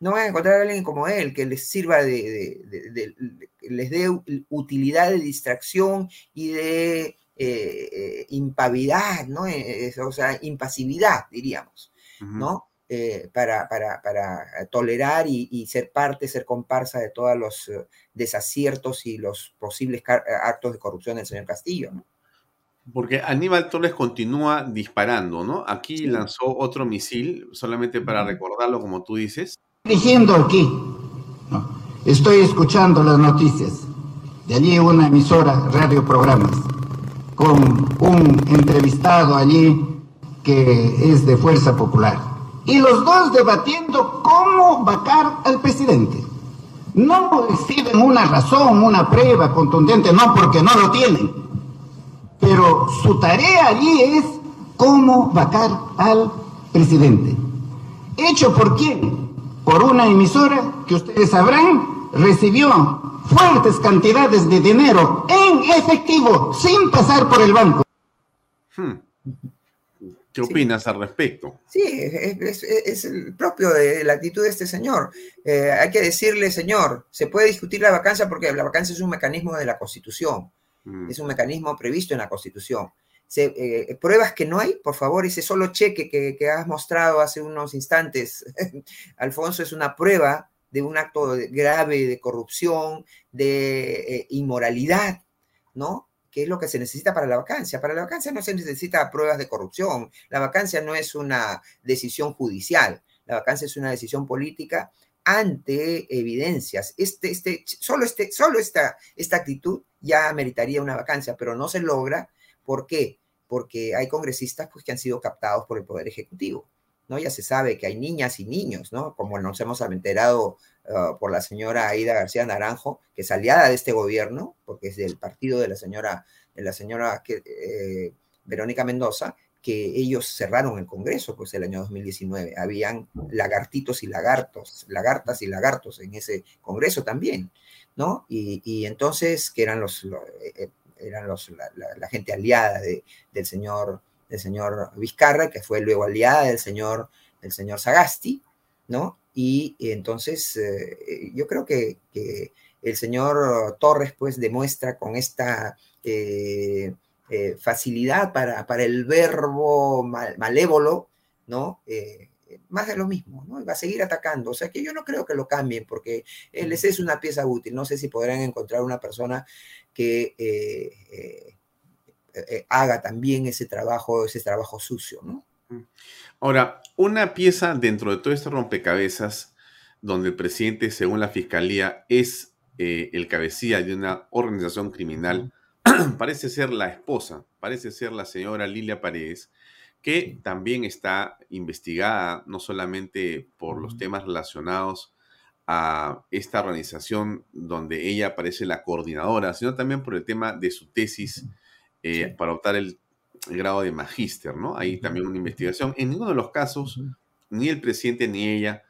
no van a encontrar a alguien como él que les sirva de, les dé utilidad de distracción y de eh, eh, impavidad, ¿no? Eh, o sea, impasividad, diríamos, ¿no? para, para, para, tolerar y, ser parte, ser comparsa de todos los desaciertos y los posibles actos de corrupción del señor Castillo, ¿no? Porque Aníbal Torres continúa disparando, ¿no? Aquí lanzó otro misil, solamente para recordarlo, como tú dices, dirigiendo aquí. Estoy escuchando las noticias. De allí una emisora, radio programas, con un entrevistado allí que es de Fuerza Popular. Y los dos debatiendo cómo vacar al presidente. No exhiben una razón, una prueba contundente, no porque no lo tienen. Pero su tarea allí es cómo vacar al presidente. ¿Hecho por quién? por una emisora que ustedes sabrán recibió fuertes cantidades de dinero en efectivo sin pasar por el banco. Hmm. ¿Qué opinas al respecto? Sí, es, el propio de la actitud de este señor. Eh, hay que decirle, señor, se puede discutir la vacancia porque la vacancia es un mecanismo de la Constitución, hmm. es un mecanismo previsto en la Constitución. Eh, pruebas que no hay, por favor, ese solo cheque que, has mostrado hace unos instantes, [LAUGHS] Alfonso, es una prueba de un acto grave de corrupción, de eh, inmoralidad, ¿no? ¿Qué es lo que se necesita para la vacancia? Para la vacancia no se necesita pruebas de corrupción. La vacancia no es una decisión judicial. La vacancia es una decisión política ante evidencias. Este, este, solo este, solo esta, esta actitud ya meritaría una vacancia, pero no se logra. ¿Por qué? porque hay congresistas pues, que han sido captados por el Poder Ejecutivo. ¿no? Ya se sabe que hay niñas y niños, ¿no? Como nos hemos enterado uh, por la señora Aida García Naranjo, que es aliada de este gobierno, porque es del partido de la señora, de la señora eh, Verónica Mendoza, que ellos cerraron el Congreso pues el año 2019. Habían lagartitos y lagartos, lagartas y lagartos en ese Congreso también, ¿no? Y, entonces, que eran los, eh, eran los, la, gente aliada de, del, señor, del señor Vizcarra, que fue luego aliada del señor, del señor Sagasti, ¿no? Y, entonces eh, yo creo que, que, el señor Torres pues demuestra con esta eh, eh, facilidad para, para, el verbo malévolo, ¿no? Más de lo mismo, ¿no? Y va a seguir atacando. O sea que yo no creo que lo cambien porque él es una pieza útil. No sé si podrán encontrar una persona que eh, eh, haga también ese trabajo, ese trabajo sucio, ¿no? Ahora, una pieza dentro de todo este rompecabezas donde el presidente, según la fiscalía, es el cabecilla de una organización criminal, [CLEARS THROAT] parece ser la esposa, parece ser la señora Lilia Paredes, que también está investigada no solamente por los temas relacionados a esta organización donde ella parece la coordinadora, sino también por el tema de su tesis eh, para optar el, grado de magíster, ¿no? Hay también una investigación. En ninguno de los casos, ni el presidente ni ella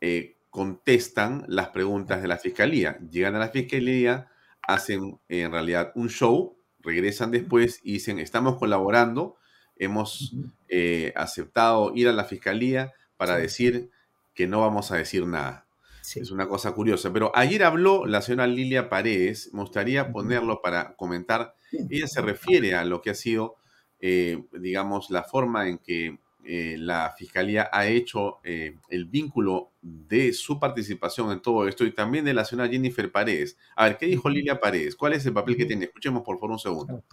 eh, contestan las preguntas de la fiscalía. Llegan a la fiscalía, hacen en realidad un show, regresan después y dicen, estamos colaborando, hemos eh, aceptado ir a la fiscalía para decir que no vamos a decir nada. Es una cosa curiosa. Pero ayer habló la señora Lilia Paredes, me gustaría ponerlo para comentar. Ella se refiere a lo que ha sido, eh, digamos, la forma en que eh, la Fiscalía ha hecho eh, el vínculo de su participación en todo esto y también de la señora Jennifer Paredes. A ver, ¿qué dijo Lilia Paredes? ¿Cuál es el papel que tiene? Escuchemos por favor un segundo.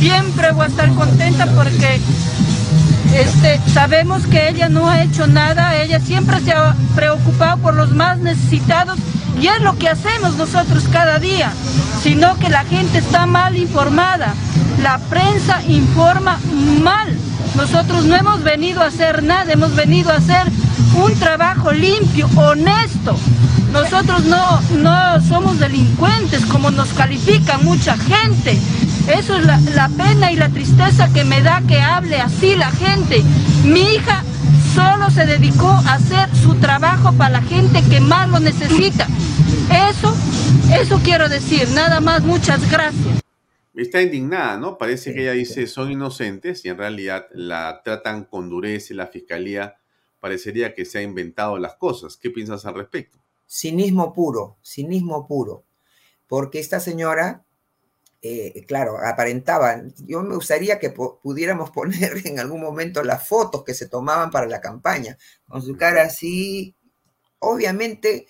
Siempre voy a estar contenta porque este, sabemos que ella no ha hecho nada, ella siempre se ha preocupado por los más necesitados y es lo que hacemos nosotros cada día, sino que la gente está mal informada, la prensa informa mal. Nosotros no hemos venido a hacer nada, hemos venido a hacer un trabajo limpio, honesto. Nosotros no, no somos delincuentes como nos califica mucha gente. Eso es la, pena y la tristeza que me da que hable así la gente. Mi hija solo se dedicó a hacer su trabajo para la gente que más lo necesita. Eso, eso quiero decir, nada más, muchas gracias. Está indignada, ¿no? Parece que ella dice son inocentes y en realidad la tratan con dureza y la fiscalía parecería que se ha inventado las cosas. ¿Qué piensas al respecto? Cinismo puro, cinismo puro. Porque esta señora eh, claro, aparentaban. Yo me gustaría que pudiéramos [LAUGHS] poner en algún momento las fotos que se tomaban para la campaña, con su cara así, obviamente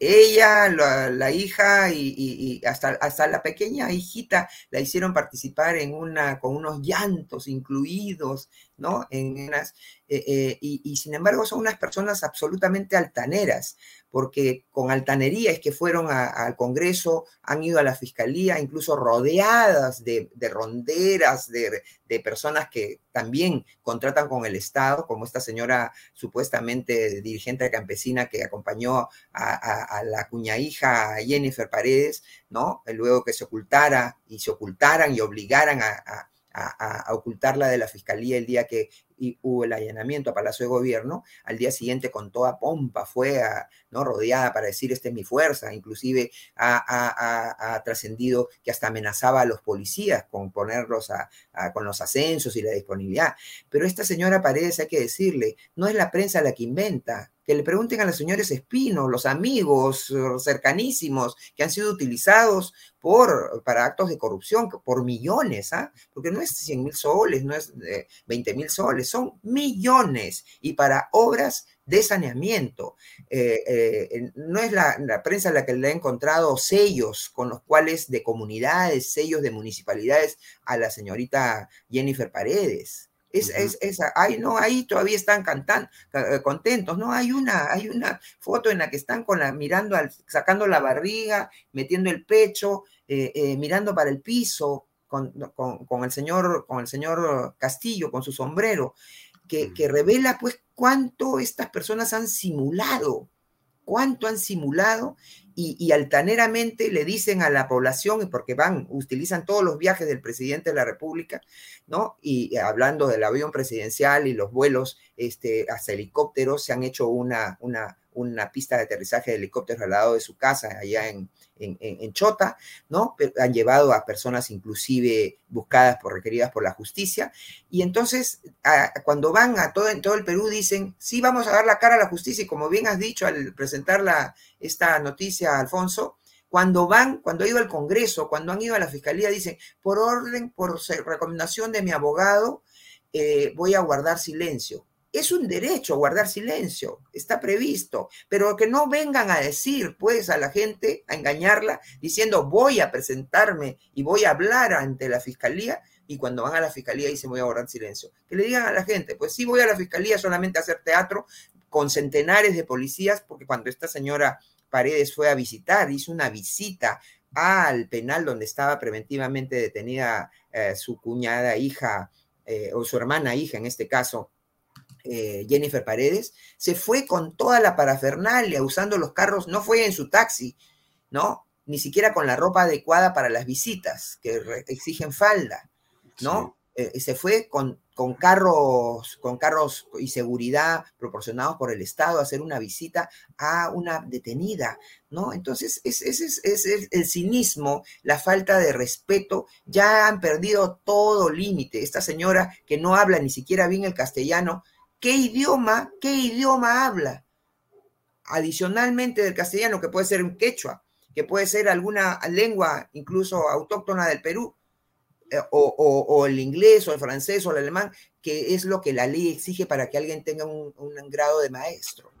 ella, la, hija y, hasta, hasta, la pequeña hijita la hicieron participar en una, con unos llantos incluidos, ¿no? En eh, eh, y, sin embargo son unas personas absolutamente altaneras, porque con altanería es que fueron al Congreso, han ido a la Fiscalía, incluso rodeadas de, ronderas, de, personas que también contratan con el Estado, como esta señora supuestamente dirigente campesina que acompañó a, la cuña hija Jennifer Paredes, ¿no? Luego que se ocultara y se ocultaran y obligaran a, a, ocultarla de la fiscalía el día que hubo el allanamiento a Palacio de Gobierno, al día siguiente con toda pompa fue ¿no? rodeada para decir esta es mi fuerza, inclusive ha, trascendido que hasta amenazaba a los policías con ponerlos con los ascensos y la disponibilidad. Pero esta señora Paredes, hay que decirle, no es la prensa la que inventa, que le pregunten a los señores Espino, los amigos cercanísimos que han sido utilizados por, para actos de corrupción por millones, ¿ah? porque no es 100 mil soles, no es 20 eh, mil soles, son millones y para obras de saneamiento. Eh, eh, no es la, la, prensa la que le ha encontrado sellos con los cuales de comunidades, sellos de municipalidades a la señorita Jennifer Paredes. Es, es, ahí, no, ahí todavía están cantando, eh, contentos, ¿no? Hay una, hay una foto en la que están con la, mirando, al, sacando la barriga, metiendo el pecho, eh, eh, mirando para el piso, con, con, el señor, con el señor Castillo, con su sombrero, que, que revela pues cuánto estas personas han simulado, cuánto han simulado y, altaneramente le dicen a la población, porque van, utilizan todos los viajes del presidente de la República, ¿no? Y hablando del avión presidencial y los vuelos este, hasta helicópteros, se han hecho una, una, una pista de aterrizaje de helicópteros al lado de su casa, allá en, en, Chota, ¿no? han llevado a personas inclusive buscadas por, requeridas por la justicia. Y entonces, cuando van a todo, en todo el Perú, dicen, sí, vamos a dar la cara a la justicia. Y como bien has dicho al presentar la, esta noticia, Alfonso, cuando van, cuando han ido al Congreso, cuando han ido a la Fiscalía, dicen, por orden, por recomendación de mi abogado, eh, voy a guardar silencio. Es un derecho guardar silencio, está previsto, pero que no vengan a decir, pues, a la gente, a engañarla, diciendo voy a presentarme y voy a hablar ante la fiscalía, y cuando van a la fiscalía dicen voy a guardar silencio. Que le digan a la gente, pues sí voy a la fiscalía solamente a hacer teatro con centenares de policías, porque cuando esta señora Paredes fue a visitar, hizo una visita al penal donde estaba preventivamente detenida eh, su cuñada hija eh, o su hermana hija en este caso, eh, Jennifer Paredes, se fue con toda la parafernalia usando los carros, no fue en su taxi, ¿no? Ni siquiera con la ropa adecuada para las visitas que exigen falda, ¿no? se fue con con carros, con carros y seguridad proporcionados por el Estado a hacer una visita a una detenida, ¿no? Entonces, ese es, el cinismo, la falta de respeto, ya han perdido todo límite. Esta señora que no habla ni siquiera bien el castellano, ¿qué idioma, qué idioma habla? Adicionalmente del castellano, que puede ser un quechua, que puede ser alguna lengua incluso autóctona del Perú, eh, o, el inglés o el francés o el alemán, que es lo que la ley exige para que alguien tenga un, grado de maestro,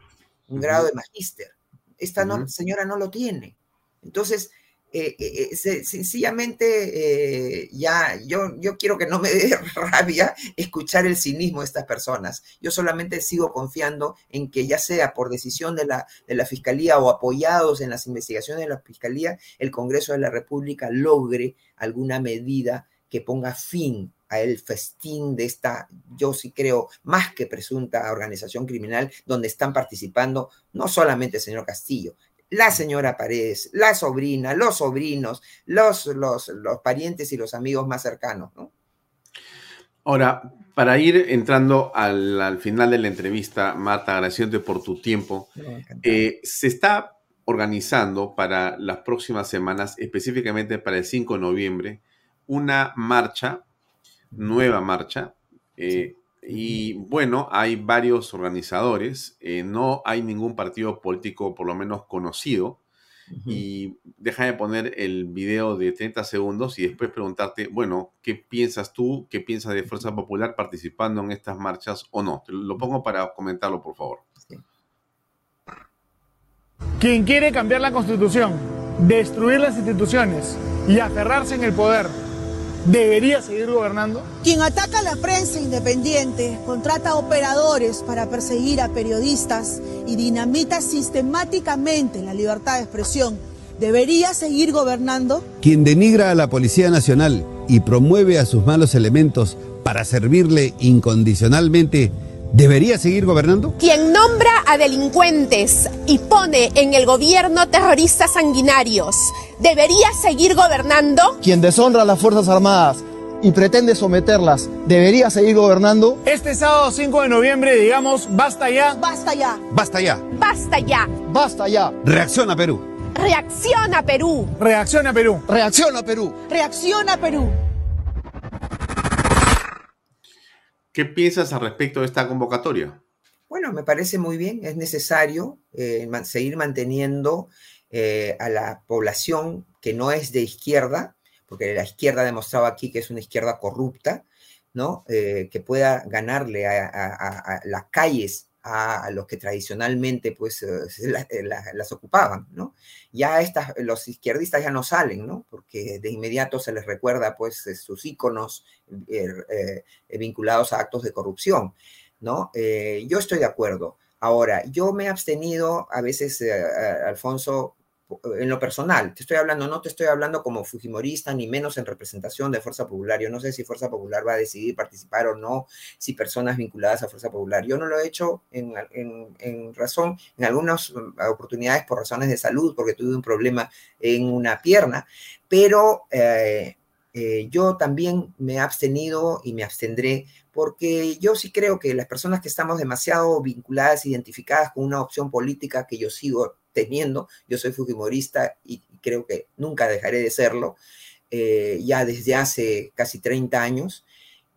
un grado de magíster. Esta señora no lo tiene. Entonces, eh, eh, sencillamente ya yo, yo quiero que no me dé [LAUGHS] rabia escuchar el cinismo de estas personas. Yo solamente sigo confiando en que ya sea por decisión de la, de la Fiscalía o apoyados en las investigaciones de la Fiscalía, el Congreso de la República logre alguna medida que ponga fin a el festín de esta, yo sí creo, más que presunta organización criminal, donde están participando no solamente el señor Castillo, la señora Paredes, la sobrina, los sobrinos, los, los, los parientes y los amigos más cercanos, ¿no? Ahora, para ir entrando al, final de la entrevista, Marta, agradeciéndote por tu tiempo, eh, se está organizando para las próximas semanas, específicamente para el 5 de noviembre, una marcha, nueva marcha, eh, y bueno, hay varios organizadores, eh, no hay ningún partido político por lo menos conocido, y déjame poner el video de 30 segundos y después preguntarte, bueno, ¿qué piensas tú? ¿Qué piensas de Fuerza Popular participando en estas marchas o no? Te lo pongo para comentarlo, por favor. Quien quiere cambiar la constitución, destruir las instituciones y aferrarse en el poder debería seguir gobernando? Quien ataca a la prensa independiente, contrata operadores para perseguir a periodistas y dinamita sistemáticamente la libertad de expresión, ¿debería seguir gobernando? Quien denigra a la Policía Nacional y promueve a sus malos elementos para servirle incondicionalmente, ¿Debería seguir gobernando? Quien nombra a delincuentes y pone en el gobierno terroristas sanguinarios, ¿debería seguir gobernando? Quien deshonra a las Fuerzas Armadas y pretende someterlas, ¿debería seguir gobernando? Este sábado 5 de noviembre, digamos, basta ya. Basta ya. Basta ya. Basta ya. Basta ya. Reacciona Perú. Reacciona Perú. Reacciona Perú. Reacciona Perú. Reacciona Perú. ¿Qué piensas al respecto de esta convocatoria? Bueno, me parece muy bien, es necesario eh, seguir manteniendo eh, a la población que no es de izquierda, porque la izquierda ha demostrado aquí que es una izquierda corrupta, ¿no? Eh, que pueda ganarle a, las calles a, los que tradicionalmente pues las ocupaban, ¿no? Ya estas, los izquierdistas ya no salen, ¿no? Porque de inmediato se les recuerda pues sus íconos vinculados a actos de corrupción, ¿no? yo estoy de acuerdo. Ahora, yo me he abstenido a veces, Alfonso, en lo personal, te estoy hablando, no te estoy hablando como fujimorista, ni menos en representación de Fuerza Popular. Yo no sé si Fuerza Popular va a decidir participar o no, si personas vinculadas a Fuerza Popular. Yo no lo he hecho en, razón, en algunas mm, oportunidades por razones de salud, porque tuve un problema en una pierna, pero eh, eh, yo también me he abstenido y me abstendré porque yo sí creo que las personas que estamos demasiado vinculadas, identificadas con una opción política que yo sigo teniendo. Yo soy fujimorista y creo que nunca dejaré de serlo, eh, ya desde hace casi 30 años.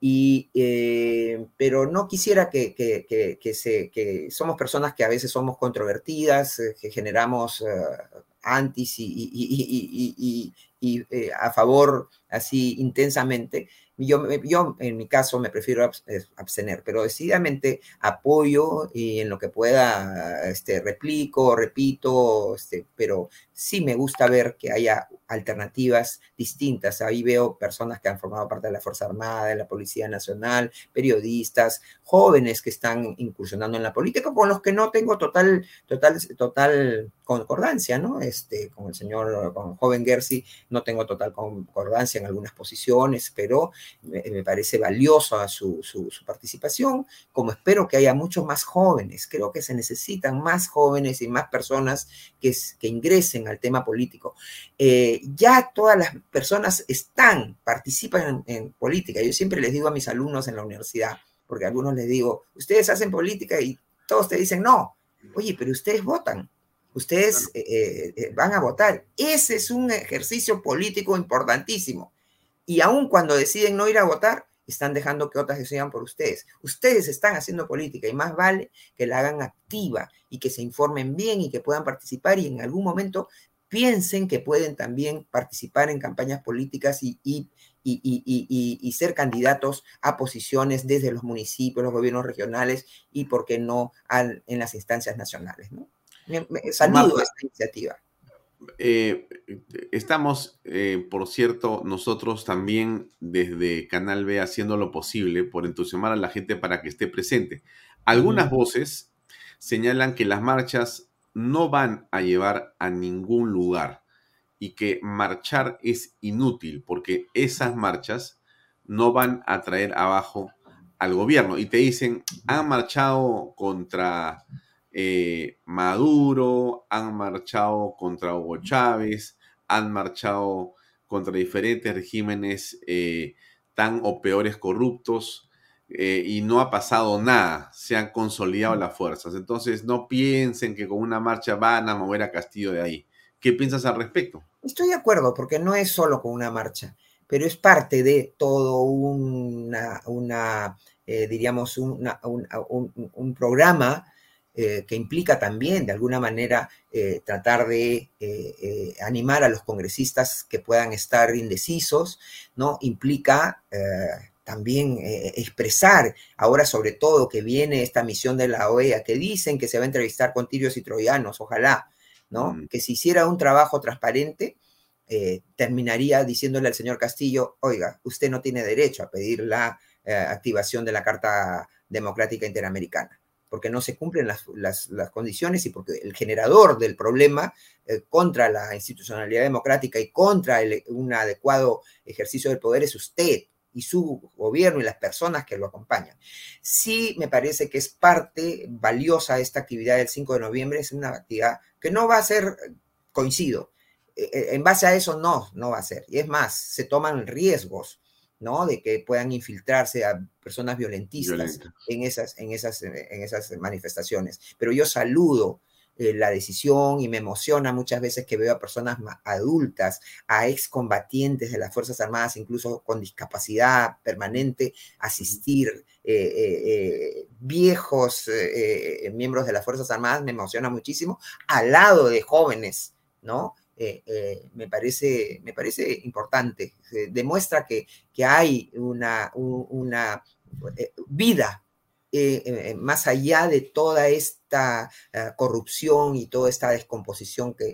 Y, eh, pero no quisiera que, que, se, que somos personas que a veces somos controvertidas, eh, que generamos antis y, y, y a favor así intensamente, Yo, yo en mi caso me prefiero abstener, pero decididamente apoyo y en lo que pueda este, replico, repito, este, pero sí me gusta ver que haya alternativas distintas. Ahí veo personas que han formado parte de la Fuerza Armada, de la Policía Nacional, periodistas, jóvenes que están incursionando en la política, con los que no tengo total, total, total concordancia, ¿no? Este, con el señor, con joven Gersi, no tengo total concordancia en algunas posiciones, pero me, parece valiosa su, su, participación, como espero que haya muchos más jóvenes. Creo que se necesitan más jóvenes y más personas que, que ingresen al tema político. Eh, ya todas las personas están, participan en, política. Yo siempre les digo a mis alumnos en la universidad, porque a algunos les digo, ustedes hacen política y todos te dicen, no, oye, pero ustedes votan ustedes eh, eh, van a votar. Ese es un ejercicio político importantísimo. Y aun cuando deciden no ir a votar, están dejando que otras decidan por ustedes. Ustedes están haciendo política y más vale que la hagan activa y que se informen bien y que puedan participar y en algún momento piensen que pueden también participar en campañas políticas y, y, y, ser candidatos a posiciones desde los municipios, los gobiernos regionales y, por qué no, en las instancias nacionales. ¿no? saludo esta iniciativa. Eh, estamos, eh, por cierto, nosotros también desde Canal B haciendo lo posible por entusiasmar a la gente para que esté presente. Algunas voces señalan que las marchas no van a llevar a ningún lugar y que marchar es inútil porque esas marchas no van a traer abajo al gobierno y te dicen, han marchado contra eh, Maduro, han marchado contra Hugo Chávez, han marchado contra diferentes regímenes eh, tan o peores corruptos eh, y no ha pasado nada, se han consolidado las fuerzas. Entonces no piensen que con una marcha van a mover a Castillo de ahí. ¿Qué piensas al respecto? Estoy de acuerdo, porque no es solo con una marcha, pero es parte de todo una, una diríamos, un, un programa eh, que implica también, de alguna manera, eh, tratar de eh, animar a los congresistas que puedan estar indecisos, ¿no? Implica también expresar, ahora sobre todo que viene esta misión de la OEA, que dicen que se va a entrevistar con tirios y troyanos, ojalá, ¿no? Mm. Que si hiciera un trabajo transparente, terminaría diciéndole al señor Castillo, oiga, usted no tiene derecho a pedir la activación de la Carta Democrática Interamericana porque no se cumplen las, condiciones y porque el generador del problema eh, contra la institucionalidad democrática y contra un adecuado ejercicio del poder es usted y su gobierno y las personas que lo acompañan. Sí me parece que es parte valiosa esta actividad del 5 de noviembre, es una actividad que no va a ser coincido. Eh, eh, en base a eso no, no va a ser. Y es más, se toman riesgos ¿no? De que puedan infiltrarse a personas violentistas en, esas, en, esas, en esas manifestaciones. Pero yo saludo eh, la decisión y me emociona muchas veces que veo a personas adultas, a excombatientes de las Fuerzas Armadas, incluso con discapacidad permanente, asistir, eh, eh, viejos miembros de las Fuerzas Armadas, me emociona muchísimo, al lado de jóvenes, ¿no? Eh, eh, me, parece, me parece importante. demuestra que, que hay una, una eh, vida más allá de toda esta corrupción y toda esta descomposición que,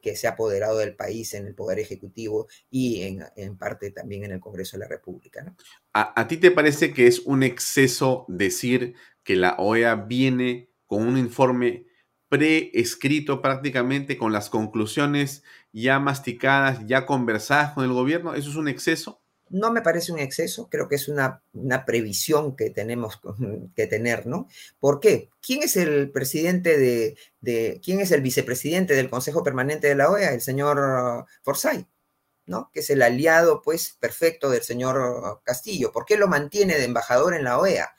que, se ha apoderado del país en el Poder Ejecutivo y en, en parte también en el Congreso de la República. ¿A, ¿A ti te parece que es un exceso decir que la OEA viene con un informe preescrito prácticamente con las conclusiones ya masticadas, ya conversadas con el gobierno? ¿Eso es un exceso? No me parece un exceso, creo que es una, una previsión que tenemos [LAUGHS] que tener, ¿no? ¿Por qué? ¿Quién es el presidente de, de, quién es el vicepresidente del Consejo Permanente de la OEA? El señor Forsyth, ¿no? Que es el aliado, pues, perfecto del señor Castillo. ¿Por qué lo mantiene de embajador en la OEA?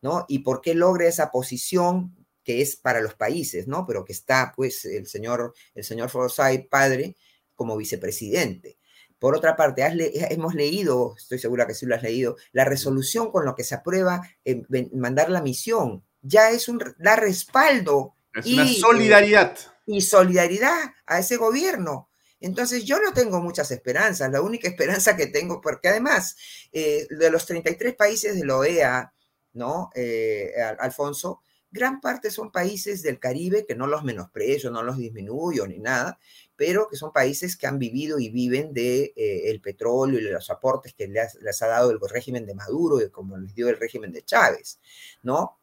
¿no? Y por qué logra esa posición que es para los países, ¿no? Pero que está, pues, el señor, el señor Forsyth, padre, como vicepresidente. Por otra parte, hemos leído, estoy segura que sí lo has leído, la resolución con lo que se aprueba en, mandar la misión. Ya es un da respaldo. Es una solidaridad. Y solidaridad a ese gobierno. Entonces yo no tengo muchas esperanzas, la única [LAUGHS] esperanza que tengo, porque además eh, de los 33 países de la OEA, ¿no? Eh, Alfonso, gran parte son países del Caribe que no los menosprecio, no los disminuyo ni nada, pero que son países que han vivido y viven de eh, el petróleo y de los aportes que les, ha dado el régimen de Maduro y como les dio el régimen de Chávez, ¿no?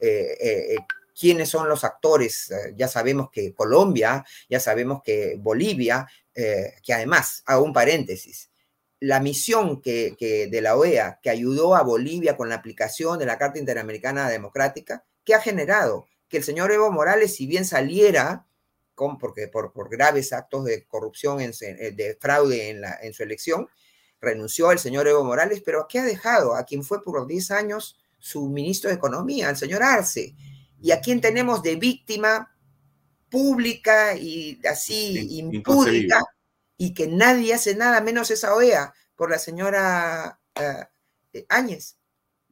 quiénes son los actores. ya sabemos que Colombia, ya sabemos que Bolivia, que además, hago un paréntesis, la misión que, de la OEA que ayudó a Bolivia con la aplicación de la Carta Interamericana Democrática, ¿qué ha generado? Que el señor Evo Morales, si bien saliera, con, porque por, por graves actos de corrupción, en, eh, de fraude en, la, en su elección, renunció el señor Evo Morales, pero ¿qué ha dejado? A quien fue por 10 años su ministro de Economía, el señor Arce, y a quien tenemos de víctima pública y así impúdica y que nadie hace nada menos esa OEA por la señora uh, Áñez,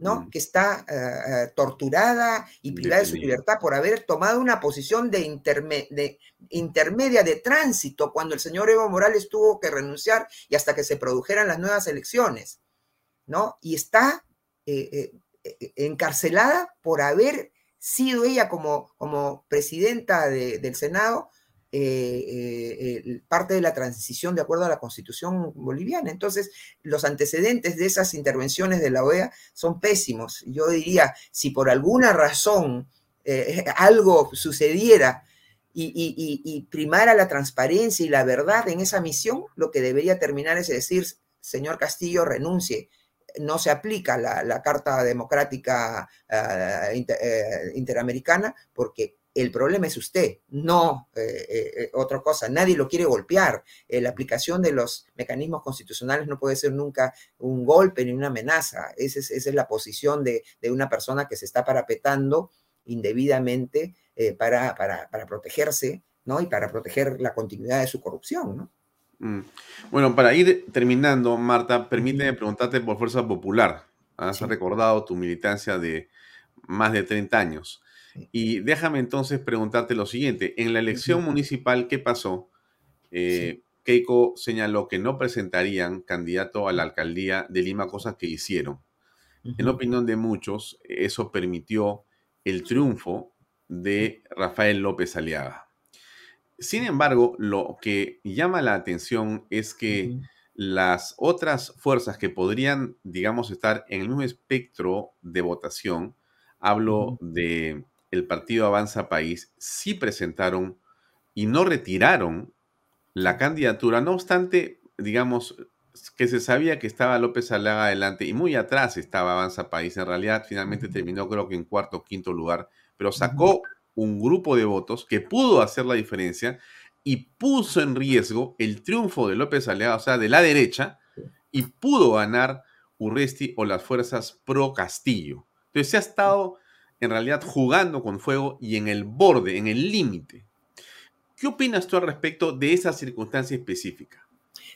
¿no? Mm. Que está uh, torturada y privada de su libertad por haber tomado una posición de, interme de, intermedia de tránsito cuando el señor Evo Morales tuvo que renunciar y hasta que se produjeran las nuevas elecciones, ¿no? Y está eh, eh, encarcelada por haber sido ella como, como presidenta de, del Senado eh, eh, parte de la transición de acuerdo a la constitución boliviana. Entonces, los antecedentes de esas intervenciones de la OEA son pésimos. Yo diría, si por alguna razón eh, [LAUGHS] algo sucediera y, primara la transparencia y la verdad en esa misión, lo que debería terminar es decir, señor Castillo, renuncie no se aplica la, Carta Democrática Interamericana porque el problema es usted, no eh, eh, eh, otra cosa. Nadie lo quiere golpear. la aplicación de los mecanismos constitucionales no puede ser nunca un golpe ni una amenaza. Esa es, la posición de, una persona que se está parapetando indebidamente para, para, protegerse ¿no? y para proteger la continuidad de su corrupción. ¿no? Mm. Bueno, para ir terminando, Marta, permíteme preguntarte por Fuerza Popular. Has recordado tu militancia de más de 30 años. Y déjame entonces preguntarte lo siguiente. En la elección municipal, ¿qué pasó? Eh, Keiko señaló que no presentarían candidato a la alcaldía de Lima, cosas que hicieron. En opinión de muchos, eso permitió el triunfo de Rafael López Aliaga. Sin embargo, lo que llama la atención es que las otras fuerzas que podrían, digamos, estar en el mismo espectro de votación, hablo de el partido Avanza País sí presentaron y no retiraron la candidatura, no obstante, digamos, que se sabía que estaba López Alaga adelante y muy atrás estaba Avanza País, en realidad finalmente terminó creo que en cuarto o quinto lugar, pero sacó un grupo de votos que pudo hacer la diferencia y puso en riesgo el triunfo de López Alaga, o sea, de la derecha, y pudo ganar Urresti o las fuerzas pro Castillo. Entonces se ha estado en realidad jugando con fuego y en el borde, en el límite. ¿Qué opinas tú al respecto de esa circunstancia específica?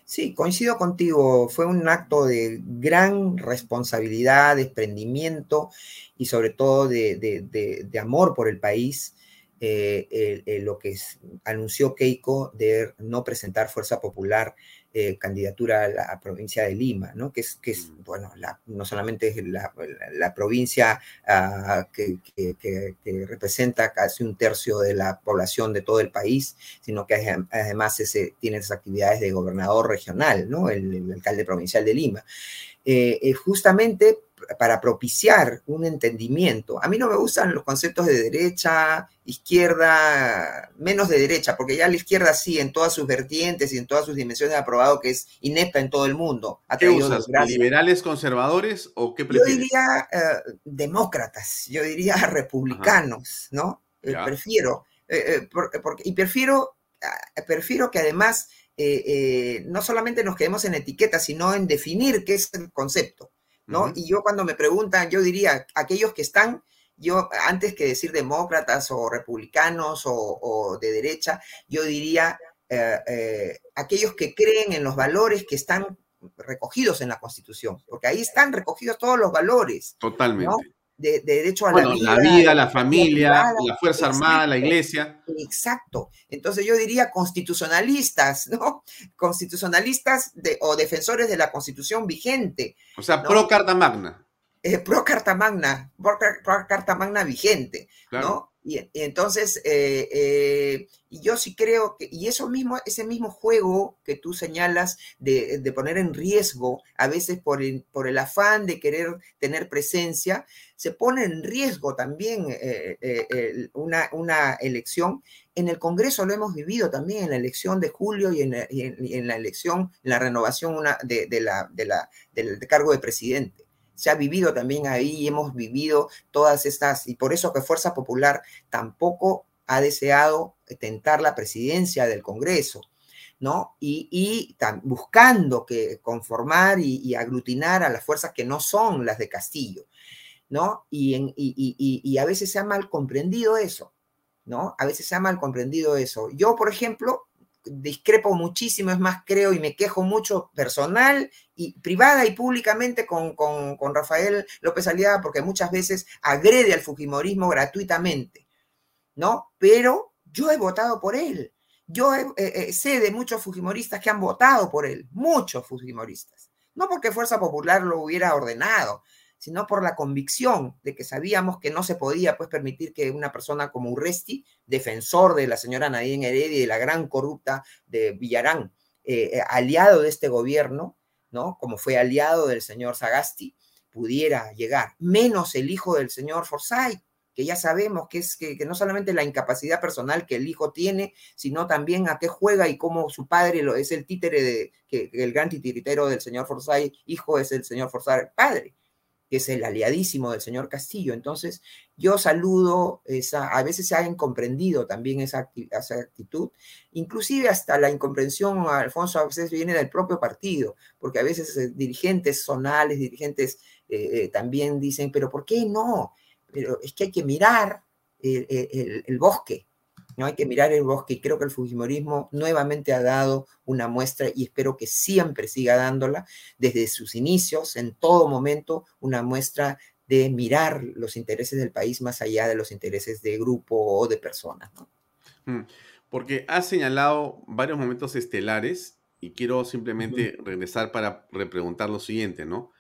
Sí, coincido contigo. Fue un acto de gran responsabilidad, desprendimiento y sobre todo de, amor por el país. Eh, lo que anunció Keiko de no presentar Fuerza Popular eh, candidatura a la provincia de Lima, ¿no? Que es, que es mm. bueno, no solamente es la, provincia ah, que, representa casi un tercio de la población de todo el país, sino que además ese, tiene esas actividades de gobernador regional, ¿no? El, alcalde provincial de Lima. Eh, eh, justamente para propiciar un entendimiento. A mí no me gustan los conceptos de derecha, izquierda, menos de derecha, porque ya la izquierda sí, en todas sus vertientes y en todas sus dimensiones ha probado que es inepta en todo el mundo. ¿Qué usas? ¿Liberales conservadores o qué prefieres? Yo diría eh, demócratas, yo diría republicanos, ¿no? Eh, prefiero, eh, y prefiero, ah, prefiero que además no solamente nos quedemos en etiquetas, sino en definir qué es el concepto. ¿No? Y yo cuando me preguntan, yo diría, aquellos que están, yo antes que decir demócratas o republicanos o, de derecha, yo diría eh, eh, aquellos que creen en los valores que están recogidos en la Constitución, porque ahí están recogidos todos los valores. Totalmente. De, derecho a la vida. La vida, la familia, la, Fuerza Armada, la Iglesia. Exacto. Entonces yo diría constitucionalistas, ¿no? [LAUGHS] Constitucionalistas de, o defensores de la constitución vigente. O sea, pro Carta Magna. Eh, pro Carta Magna, pro, Carta Magna vigente, ¿no? Y, entonces, eh, eh, yo sí creo que, y eso mismo, ese mismo juego que tú señalas de, poner en riesgo, a veces por el, por el afán de querer tener presencia, se pone en riesgo también eh, una, una, elección. En el Congreso lo hemos vivido también, en la elección de julio y en, la elección, en la renovación una, de, la, de la, del cargo de presidente se ha vivido también ahí, hemos vivido todas estas, y por eso que Fuerza Popular tampoco ha deseado tentar la presidencia del Congreso, ¿no? Y, y buscando que conformar y, aglutinar a las fuerzas que no son las de Castillo, ¿no? Y, en, y, a veces se ha mal comprendido eso, ¿no? A veces se ha mal comprendido eso. Yo, por ejemplo, discrepo muchísimo, es más, creo y me quejo mucho personal y privada y públicamente con, con, Rafael López Aliaga porque muchas veces agrede al Fujimorismo gratuitamente, ¿no? Pero yo he votado por él. Yo eh, eh, sé de muchos Fujimoristas que han votado por él, muchos Fujimoristas. No porque Fuerza Popular lo hubiera ordenado, sino por la convicción de que sabíamos que no se podía pues, permitir que una persona como Urresti, defensor de la señora Nadine Heredia y de la gran corrupta de Villarán, eh, eh, aliado de este gobierno, ¿no? como fue aliado del señor Sagasti, pudiera llegar, menos el hijo del señor Forsyth, que ya sabemos que es que, no solamente la incapacidad personal que el hijo tiene, sino también a qué juega y cómo su padre lo, es el títere de, que, el gran titiritero del señor Forsyth, hijo es el señor Forsyth, padre que es el aliadísimo del señor Castillo. Entonces, yo saludo esa, a veces se ha incomprendido también esa, esa actitud, inclusive hasta la incomprensión, Alfonso, a veces viene del propio partido, porque a veces eh, dirigentes zonales, dirigentes eh, eh, también dicen, pero ¿por qué no? Pero es que hay que mirar el bosque, ¿no? Hay que mirar el bosque y creo que el Fujimorismo nuevamente ha dado una muestra y espero que siempre siga dándola desde sus inicios, en todo momento, una muestra de mirar los intereses del país más allá de los intereses de grupo o de personas. Mm, porque ha señalado varios momentos estelares y quiero simplemente regresar para repreguntar lo siguiente, ¿no?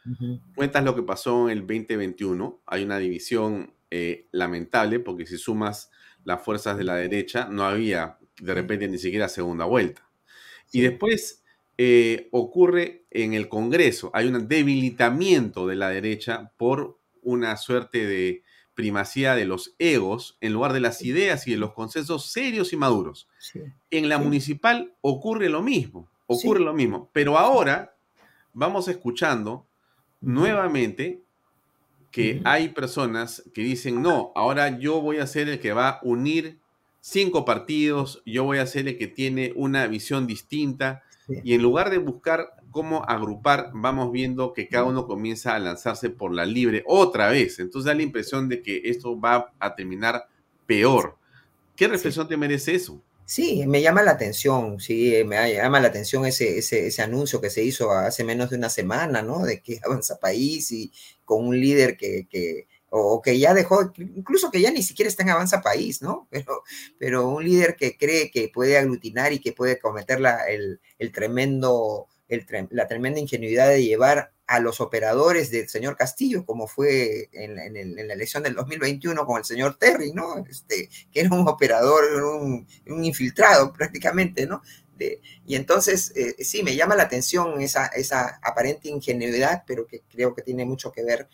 Cuentas lo que pasó en el 2021, hay una división eh, lamentable porque si sumas las fuerzas de la derecha, no había de repente ni siquiera segunda vuelta. Y después eh, ocurre en el Congreso, hay un debilitamiento de la derecha por una suerte de primacía de los egos en lugar de las ideas y de los consensos serios y maduros. En la municipal ocurre lo mismo, ocurre lo mismo, pero ahora vamos escuchando nuevamente que hay personas que dicen, no, ahora yo voy a ser el que va a unir cinco partidos, yo voy a ser el que tiene una visión distinta, y en lugar de buscar cómo agrupar, vamos viendo que cada uno comienza a lanzarse por la libre otra vez. Entonces da la impresión de que esto va a terminar peor. ¿Qué reflexión te merece eso? Sí, me llama la atención, sí, me llama la atención ese, ese, ese, anuncio que se hizo hace menos de una semana, ¿no? De que [LAUGHS] avanza país y con un líder que, que o que ya dejó, incluso que ya ni siquiera está en avanza país, ¿no? [LAUGHS] Pero, pero un líder que cree que puede aglutinar y que puede cometer la, el, el tremendo, el, la tremenda ingenuidad de llevar a los operadores del señor Castillo, como fue en, la elección del 2021 con el señor Terry, ¿no? Este, que era un operador, un, infiltrado prácticamente, ¿no? y entonces, eh, sí, me llama la atención esa, esa aparente ingenuidad, pero que creo que tiene mucho que ver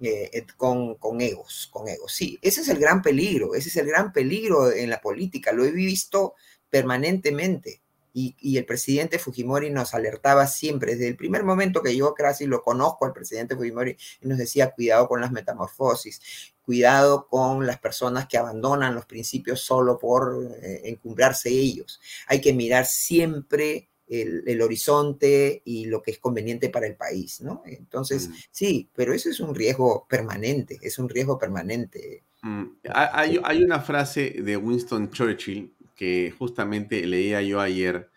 eh, con, con, egos, con egos. Sí, ese es el gran peligro, ese es el gran peligro en la política, lo he visto permanentemente. Y, el presidente Fujimori nos alertaba siempre, desde el primer momento que yo casi lo conozco al presidente Fujimori, y nos decía, cuidado con las metamorfosis, cuidado con las personas que abandonan los principios solo por eh, encumbrarse ellos. Hay que mirar siempre el, horizonte y lo que es conveniente para el país, ¿no? Entonces, mm. sí, pero eso es un riesgo permanente, es un riesgo permanente. Mm, hay, hay, una frase de Winston Churchill que justamente leía yo ayer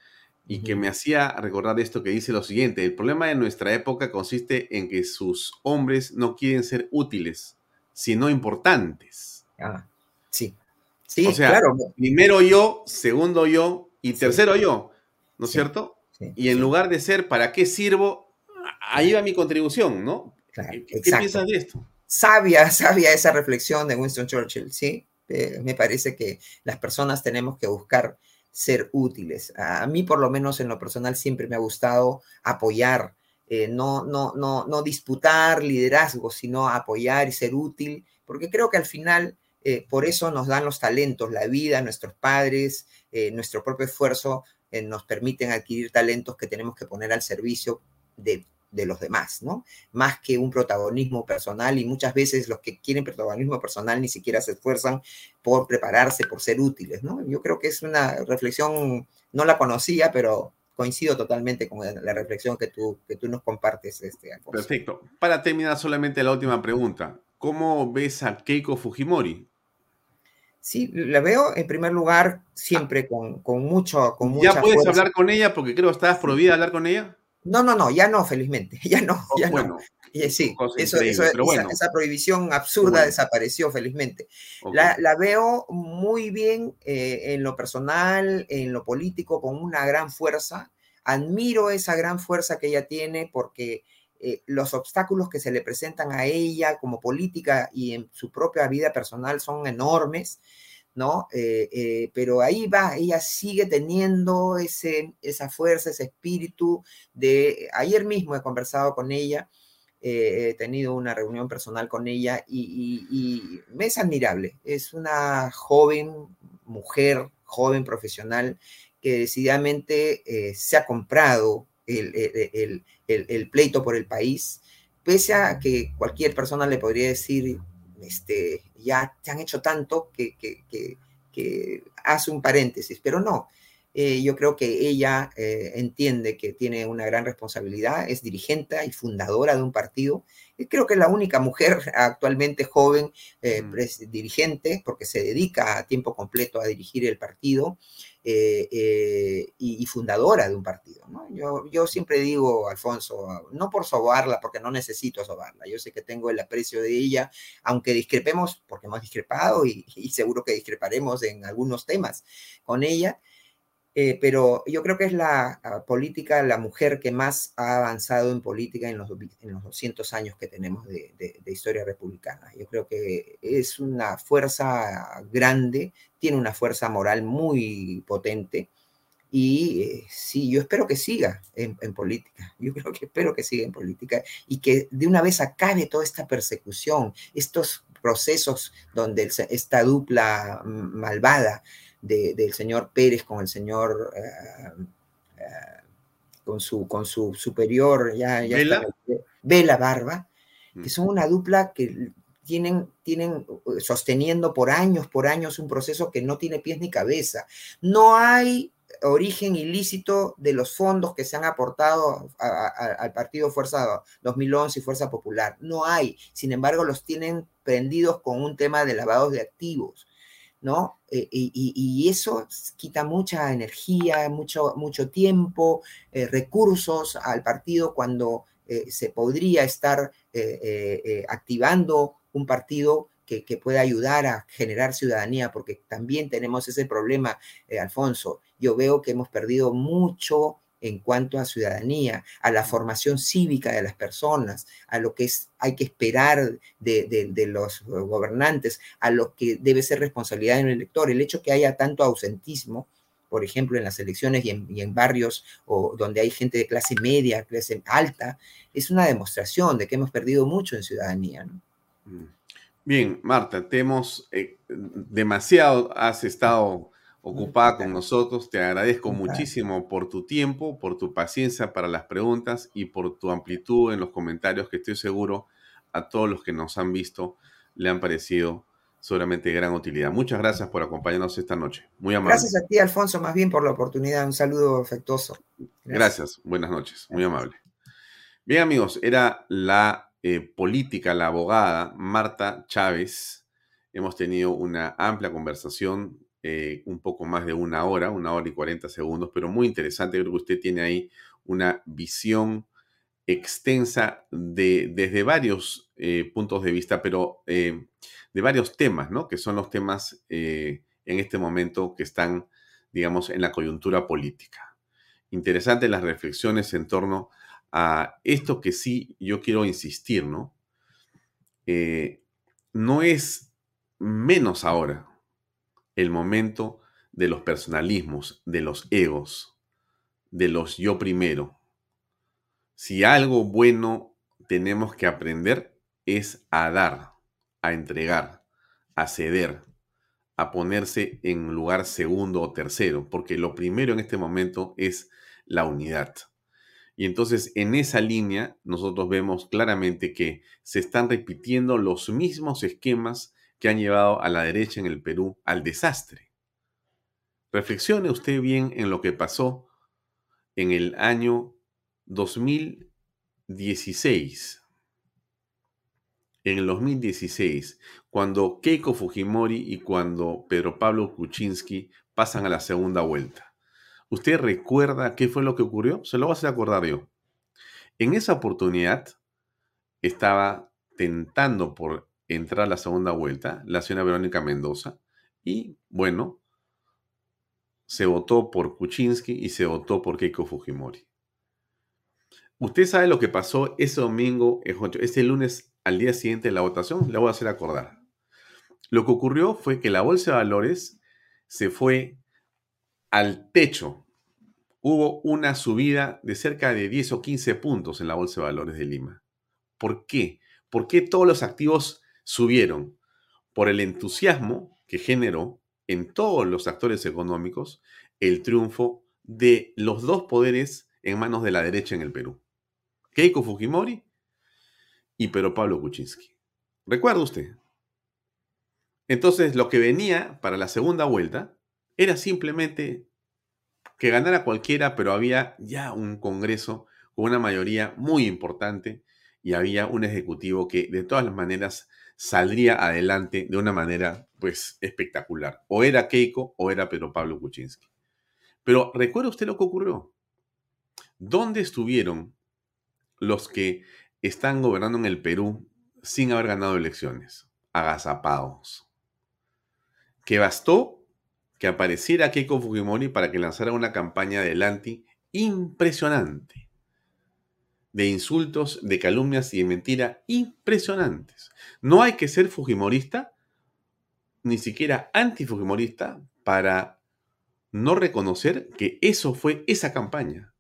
y que me hacía recordar esto que dice lo siguiente, el problema de nuestra época consiste en que sus hombres no quieren ser útiles, sino importantes. Ah, sí. Sí, o sea, claro. primero yo, segundo yo y tercero yo, ¿no es cierto? y en lugar de ser ¿para qué sirvo? Ahí va mi contribución, ¿no? ¿Qué, qué piensas de esto? Sabia, [LAUGHS] sabia esa reflexión de Winston Churchill, ¿sí? Eh, me parece que las personas tenemos que buscar ser útiles. A mí, por lo menos en lo personal, siempre me ha gustado apoyar, eh, no, no, no, no disputar liderazgo, sino apoyar y ser útil, porque creo que al final eh, por eso nos dan los talentos, la vida, nuestros padres, nuestro propio esfuerzo nos permiten adquirir talentos que tenemos que poner al servicio de de los demás, ¿no? Más que un protagonismo personal y muchas veces los que quieren protagonismo personal ni siquiera se esfuerzan por prepararse, por ser útiles, ¿no? Yo creo que es una reflexión, no la conocía, pero coincido totalmente con la reflexión que tú, que tú nos compartes, este, Perfecto. Para terminar solamente la última pregunta, ¿cómo ves a Keiko Fujimori? Sí, la veo en primer lugar siempre con, con mucho, con ¿Ya puedes hablar con ella? Porque creo que estabas prohibida hablar con ella. No, no, no, ya no, felizmente, [LAUGHS] ya no, oh, ya no. sí, eso, esa, prohibición absurda desapareció, felizmente. La, veo muy bien eh, en lo personal, en lo político, con una gran fuerza. Admiro esa gran fuerza que ella tiene porque eh, los obstáculos que se le presentan a ella como política y en su propia vida personal son enormes. ¿No? Eh, eh, pero ahí va, ella sigue teniendo ese, esa fuerza, ese espíritu de... Ayer mismo he conversado con ella, eh, he tenido una reunión personal con ella y, me es admirable. Es una joven mujer, joven profesional, que decididamente se ha comprado el, el pleito por el país, pese a que cualquier persona le podría decir, este, ya te han hecho tanto que, hace un paréntesis, pero no. Eh, yo creo que ella eh, entiende que tiene una gran responsabilidad, es dirigente y fundadora de un partido. Y creo que es la única mujer [LAUGHS] actualmente joven eh, mm. dirigente, porque se dedica a tiempo completo a dirigir el partido. Eh, eh, y, fundadora de un partido. Yo, yo siempre digo, Alfonso, no por sobarla, porque no necesito sobarla, yo sé que tengo el aprecio de ella, aunque discrepemos, porque hemos discrepado y seguro que discreparemos en algunos temas con ella, eh, pero yo creo que es la política, la mujer que más ha avanzado en política en los, en los 200 años que tenemos de, historia republicana. Yo creo que es una fuerza grande, tiene una fuerza moral muy potente. Y eh, sí, yo espero que siga en, política. Yo creo que espero que siga en política y que de una vez acabe toda esta persecución, estos procesos donde esta dupla malvada del señor Pérez con el señor, eh, eh, con, su, con su superior, ya, ya Vela. Barba, que son una dupla que tienen, tienen sosteniendo por años, por años un proceso que no tiene pies ni cabeza. No hay origen ilícito de los fondos que se han aportado al partido Fuerza 2011 y Fuerza Popular. No hay. Sin embargo, los tienen prendidos con un tema de lavados de activos. ¿No? Eh, y, eso quita mucha energía, mucho, mucho tiempo, eh, recursos al partido cuando eh, se podría estar activando un partido que, que, pueda ayudar a generar ciudadanía, porque también tenemos ese problema, Alfonso. Yo veo que hemos perdido mucho en cuanto a ciudadanía, a la formación cívica de las personas, a lo que es, hay que esperar de, los gobernantes, a lo que debe ser responsabilidad del elector. El hecho que haya tanto ausentismo, por ejemplo, en las elecciones y en, barrios o donde hay gente de clase media, clase alta, es una demostración de que hemos perdido mucho en ciudadanía. Mm. Bien, Marta, te hemos eh, demasiado, has estado ocupada con nosotros. Te agradezco muchísimo por tu tiempo, por tu paciencia para las preguntas y por tu amplitud en los comentarios que estoy seguro a todos los que nos han visto le han parecido seguramente de gran utilidad. Muchas gracias por acompañarnos esta noche. Muy amable. Gracias a ti, Alfonso, más bien por la oportunidad. Un saludo afectuoso. Gracias. Buenas noches. Muy amable. Bien, amigos, era la eh, política, la abogada Marta Chávez. Hemos tenido una amplia conversación eh, un poco más de una hora, una hora y 40 segundos, pero muy interesante. Creo que usted tiene ahí una visión extensa de, desde varios eh, puntos de vista, pero eh, de varios temas, ¿no? Que son los temas en este momento que están, digamos, en la coyuntura política. Interesantes las reflexiones en torno a esto que sí yo quiero insistir, ¿no? no es menos ahora el momento de los personalismos, de los egos, de los yo primero. Si algo bueno tenemos que aprender es a dar, a entregar, a ceder, a ponerse en lugar segundo o tercero, porque lo primero en este momento es la unidad. Y entonces en esa línea nosotros vemos claramente que se están repitiendo los mismos esquemas que han llevado a la derecha en el Perú al desastre. Reflexione usted bien en lo que pasó en el año 2016. En el 2016, cuando Keiko Fujimori y cuando Pedro Pablo Kuczynski pasan a la segunda vuelta. ¿Usted recuerda qué fue lo que ocurrió? Se lo voy a hacer acordar yo. En esa oportunidad estaba tentando por entrar a la segunda vuelta la señora Verónica Mendoza y bueno, se votó por Kuczynski y se votó por Keiko Fujimori. Usted sabe lo que pasó ese domingo, ese lunes al día siguiente de la votación, le voy a hacer acordar. Lo que ocurrió fue que la bolsa de valores se fue al techo. Hubo una subida de cerca de 10 o 15 puntos en la bolsa de valores de Lima. ¿Por qué? ¿Por qué todos los activos subieron? Por el entusiasmo que generó en todos los actores económicos el triunfo de los dos poderes en manos de la derecha en el Perú. Keiko Fujimori y Pedro Pablo Kuczynski. ¿Recuerda usted? Entonces, lo que venía para la segunda vuelta era simplemente que ganara cualquiera, pero había ya un Congreso con una mayoría muy importante y había un Ejecutivo que de todas las maneras saldría adelante de una manera pues espectacular. O era Keiko o era Pedro Pablo Kuczynski. Pero recuerda usted lo que ocurrió. ¿Dónde estuvieron los que están gobernando en el Perú sin haber ganado elecciones? Agazapados. Que bastó que apareciera Keiko Fujimori para que lanzara una campaña adelante impresionante de insultos, de calumnias y de mentira impresionantes. No hay que ser fujimorista, ni siquiera antifujimorista, para no reconocer que eso fue esa campaña.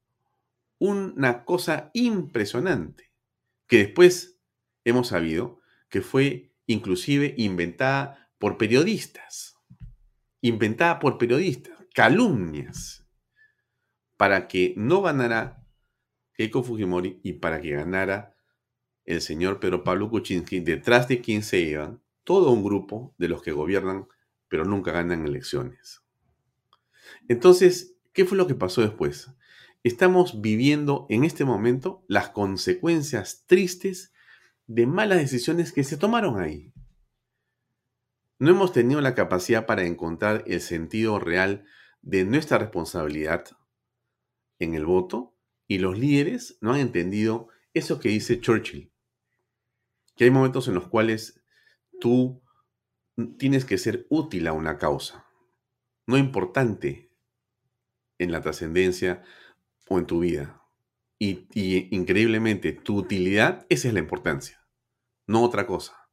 Una cosa impresionante, que después hemos sabido que fue inclusive inventada por periodistas. Inventada por periodistas, calumnias, para que no ganara Keiko Fujimori y para que ganara el señor Pedro Pablo Kuczynski, detrás de quien se iban todo un grupo de los que gobiernan pero nunca ganan elecciones. Entonces, ¿qué fue lo que pasó después? Estamos viviendo en este momento las consecuencias tristes de malas decisiones que se tomaron ahí. No hemos tenido la capacidad para encontrar el sentido real de nuestra responsabilidad en el voto y los líderes no han entendido eso que dice Churchill, que hay momentos en los cuales tú tienes que ser útil a una causa, no importante en la trascendencia o en tu vida. Y, increíblemente, tu utilidad, esa es la importancia, no otra cosa.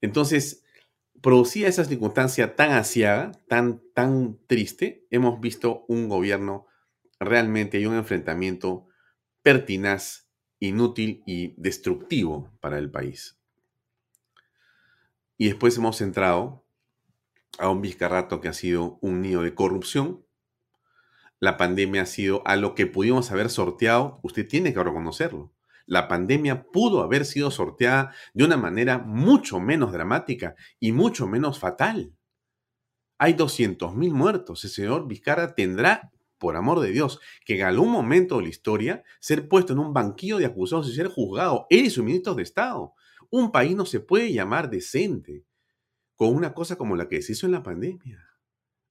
Entonces, producida esa circunstancia tan asiaga, tan, tan triste, hemos visto un gobierno realmente hay un enfrentamiento pertinaz, inútil y destructivo para el país. Y después hemos entrado a un Vizcarrato que ha sido un nido de corrupción. La pandemia ha sido a lo que pudimos haber sorteado, usted tiene que reconocerlo. La pandemia pudo haber sido sorteada de una manera mucho menos dramática y mucho menos fatal. Hay 200.000 muertos. El señor Vizcarra tendrá por amor de Dios, que en algún momento de la historia ser puesto en un banquillo de acusados y ser juzgado, él y sus de Estado. Un país no se puede llamar decente con una cosa como la que se hizo en la pandemia.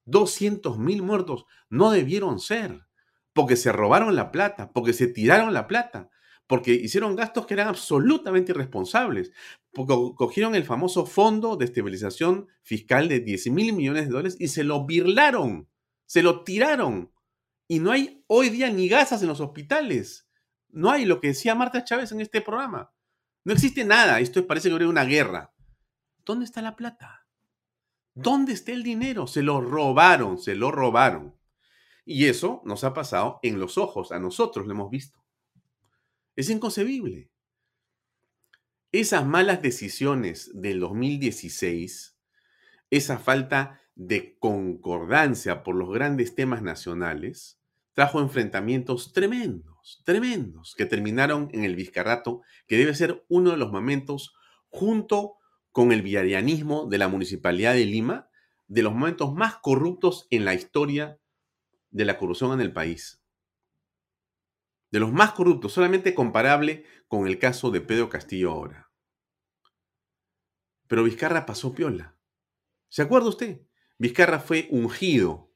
200 mil muertos no debieron ser, porque se robaron la plata, porque se tiraron la plata, porque hicieron gastos que eran absolutamente irresponsables. Porque cogieron el famoso fondo de estabilización fiscal de 10 mil millones de dólares y se lo birlaron, se lo tiraron. Y no hay hoy día ni gasas en los hospitales. No hay lo que decía Marta Chávez en este programa. No existe nada. Esto parece que habría una guerra. ¿Dónde está la plata? ¿Dónde está el dinero? Se lo robaron, se lo robaron. Y eso nos ha pasado en los ojos, a nosotros lo hemos visto. Es inconcebible. Esas malas decisiones del 2016, esa falta de concordancia por los grandes temas nacionales, trajo enfrentamientos tremendos, tremendos, que terminaron en el Vizcarrato, que debe ser uno de los momentos, junto con el viarianismo de la Municipalidad de Lima, de los momentos más corruptos en la historia de la corrupción en el país. De los más corruptos, solamente comparable con el caso de Pedro Castillo ahora. Pero Vizcarra pasó piola. ¿Se acuerda usted? Vizcarra fue ungido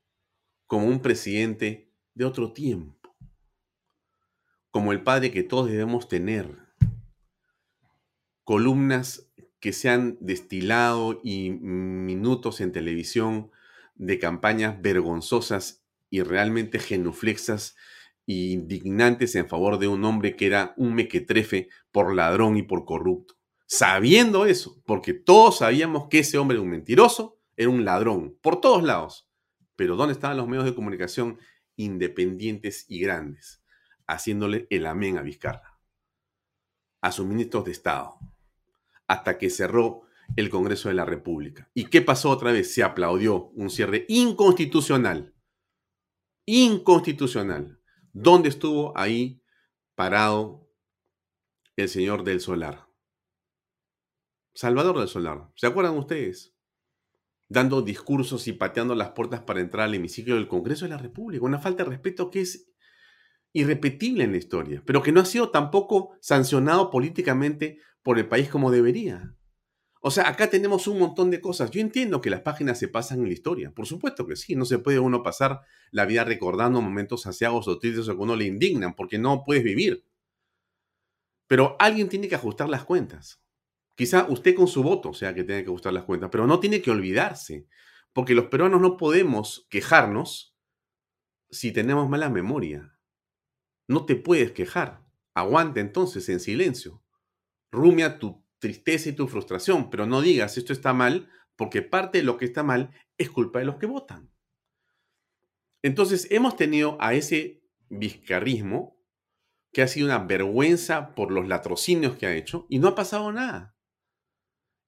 como un presidente de otro tiempo, como el padre que todos debemos tener. Columnas que se han destilado y minutos en televisión de campañas vergonzosas y realmente genuflexas e indignantes en favor de un hombre que era un mequetrefe por ladrón y por corrupto. Sabiendo eso, porque todos sabíamos que ese hombre era un mentiroso, era un ladrón, por todos lados. Pero ¿dónde estaban los medios de comunicación independientes y grandes? Haciéndole el amén a Vizcarra, a sus ministros de Estado, hasta que cerró el Congreso de la República. ¿Y qué pasó otra vez? Se aplaudió un cierre inconstitucional inconstitucional. ¿Dónde estuvo ahí parado el señor del Solar? Salvador del Solar. ¿Se acuerdan ustedes? Dando discursos y pateando las puertas para entrar al hemiciclo del Congreso de la República. Una falta de respeto que es irrepetible en la historia, pero que no ha sido tampoco sancionado políticamente por el país como debería. O sea, acá tenemos un montón de cosas. Yo entiendo que las páginas se pasan en la historia. Por supuesto que sí. No se puede uno pasar la vida recordando momentos saciados o tristes o que uno le indignan, porque no puedes vivir. Pero alguien tiene que ajustar las cuentas. Quizá usted con su voto sea que tiene que ajustar las cuentas, pero no tiene que olvidarse. Porque los peruanos no podemos quejarnos si tenemos mala memoria. No te puedes quejar. Aguante entonces en silencio. Rumia tu tristeza y tu frustración, pero no digas esto está mal, porque parte de lo que está mal es culpa de los que votan. Entonces hemos tenido a ese vizcarrismo que ha sido una vergüenza por los latrocinios que ha hecho y no ha pasado nada.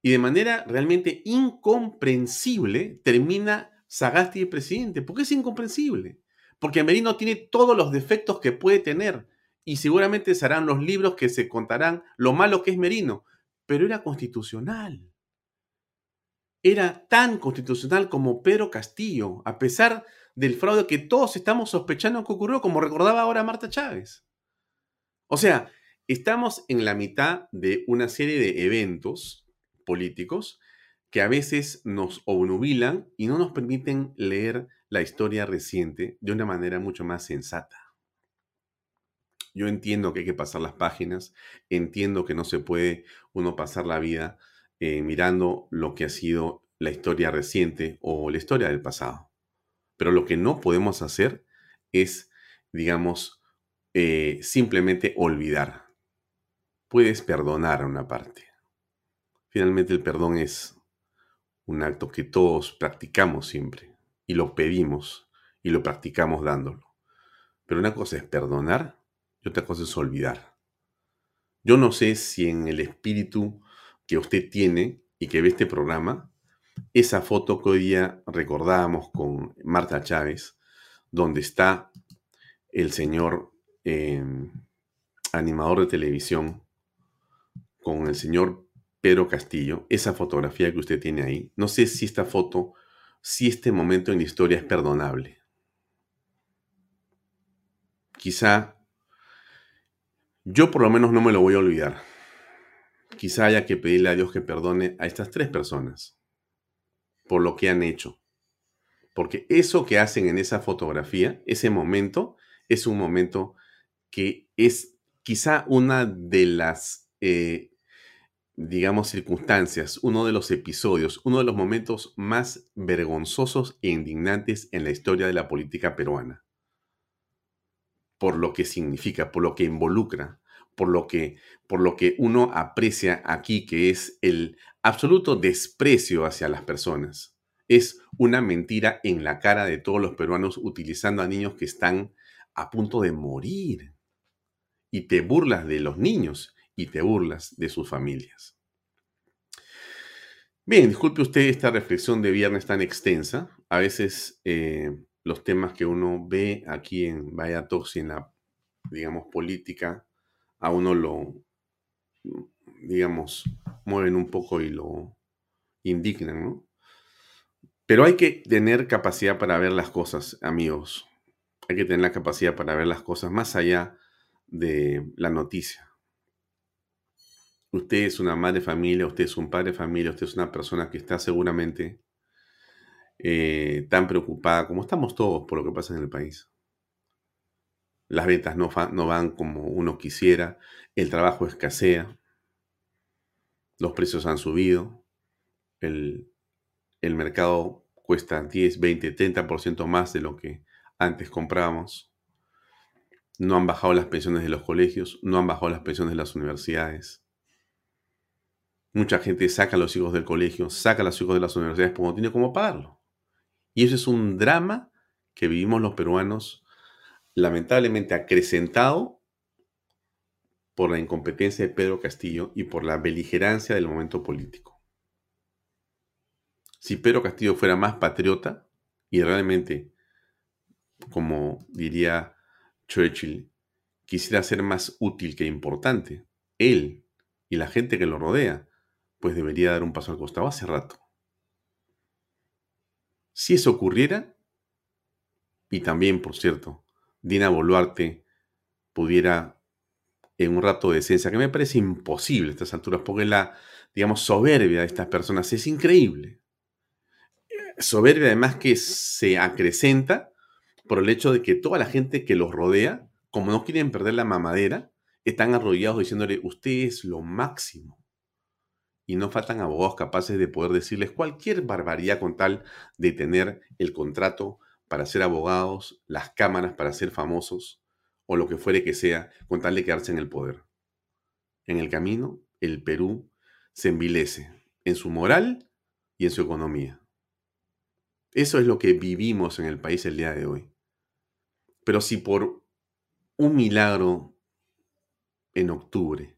Y de manera realmente incomprensible termina Sagasti de presidente. ¿Por qué es incomprensible? Porque Merino tiene todos los defectos que puede tener y seguramente serán los libros que se contarán lo malo que es Merino, pero era constitucional. Era tan constitucional como Pedro Castillo, a pesar del fraude que todos estamos sospechando que ocurrió, como recordaba ahora Marta Chávez. O sea, estamos en la mitad de una serie de eventos políticos que a veces nos obnubilan y no nos permiten leer la historia reciente de una manera mucho más sensata. Yo entiendo que hay que pasar las páginas, entiendo que no se puede uno pasar la vida eh, mirando lo que ha sido la historia reciente o la historia del pasado. Pero lo que no podemos hacer es, digamos, eh, simplemente olvidar. Puedes perdonar una parte. Finalmente el perdón es un acto que todos practicamos siempre y lo pedimos y lo practicamos dándolo. Pero una cosa es perdonar y otra cosa es olvidar. Yo no sé si en el espíritu que usted tiene y que ve este programa, esa foto que hoy día recordábamos con Marta Chávez, donde está el señor em, animador de televisión con el señor Pedro Castillo, esa fotografía que usted tiene ahí, no sé si esta foto, si este momento en la historia es perdonable. Quizá yo por lo menos no me lo voy a olvidar. Quizá haya que pedirle a Dios que perdone a estas tres personas por lo que han hecho. Porque eso que hacen en esa fotografía, ese momento, es un momento que es quizá una de las, eh, digamos, circunstancias, uno de los episodios, uno de los momentos más vergonzosos e indignantes en la historia de la política peruana. Por lo que significa, por lo que involucra, por lo que, por lo que uno aprecia aquí, que es el absoluto desprecio hacia las personas. Es una mentira en la cara de todos los peruanos utilizando a niños que están a punto de morir. Y te burlas de los niños y te burlas de sus familias. Bien, disculpe usted esta reflexión de viernes tan extensa. A veces eh, los temas que uno ve aquí en Vaya y en la, digamos, política, a uno lo, digamos, mueven un poco y lo indignan, ¿no? Pero hay que tener capacidad para ver las cosas, amigos. Hay que tener la capacidad para ver las cosas más allá de la noticia. Usted es una madre familia, usted es un padre familia, usted es una persona que está seguramente eh, tan preocupada como estamos todos por lo que pasa en el país. Las ventas no, no van como uno quisiera, el trabajo escasea, los precios han subido, el, el mercado cuesta 10, 20, 30% más de lo que antes comprábamos. No han bajado las pensiones de los colegios, no han bajado las pensiones de las universidades. Mucha gente saca a los hijos del colegio, saca a los hijos de las universidades porque no tiene cómo pagarlo. Y eso es un drama que vivimos los peruanos, lamentablemente acrecentado por la incompetencia de Pedro Castillo y por la beligerancia del momento político. Si Pedro Castillo fuera más patriota y realmente como diría Churchill, quisiera ser más útil que importante, él y la gente que lo rodea, pues debería dar un paso al costado hace rato. Si eso ocurriera, y también, por cierto, Dina Boluarte pudiera en un rato de esencia, que me parece imposible a estas alturas, porque la, digamos, soberbia de estas personas es increíble. Soberbia además que se acrecenta por el hecho de que toda la gente que los rodea, como no quieren perder la mamadera, están arrollados diciéndole, usted es lo máximo. Y no faltan abogados capaces de poder decirles cualquier barbaridad con tal de tener el contrato para ser abogados, las cámaras para ser famosos, o lo que fuere que sea, con tal de quedarse en el poder. En el camino, el Perú se envilece en su moral y en su economía. Eso es lo que vivimos en el país el día de hoy. Pero si por un milagro en octubre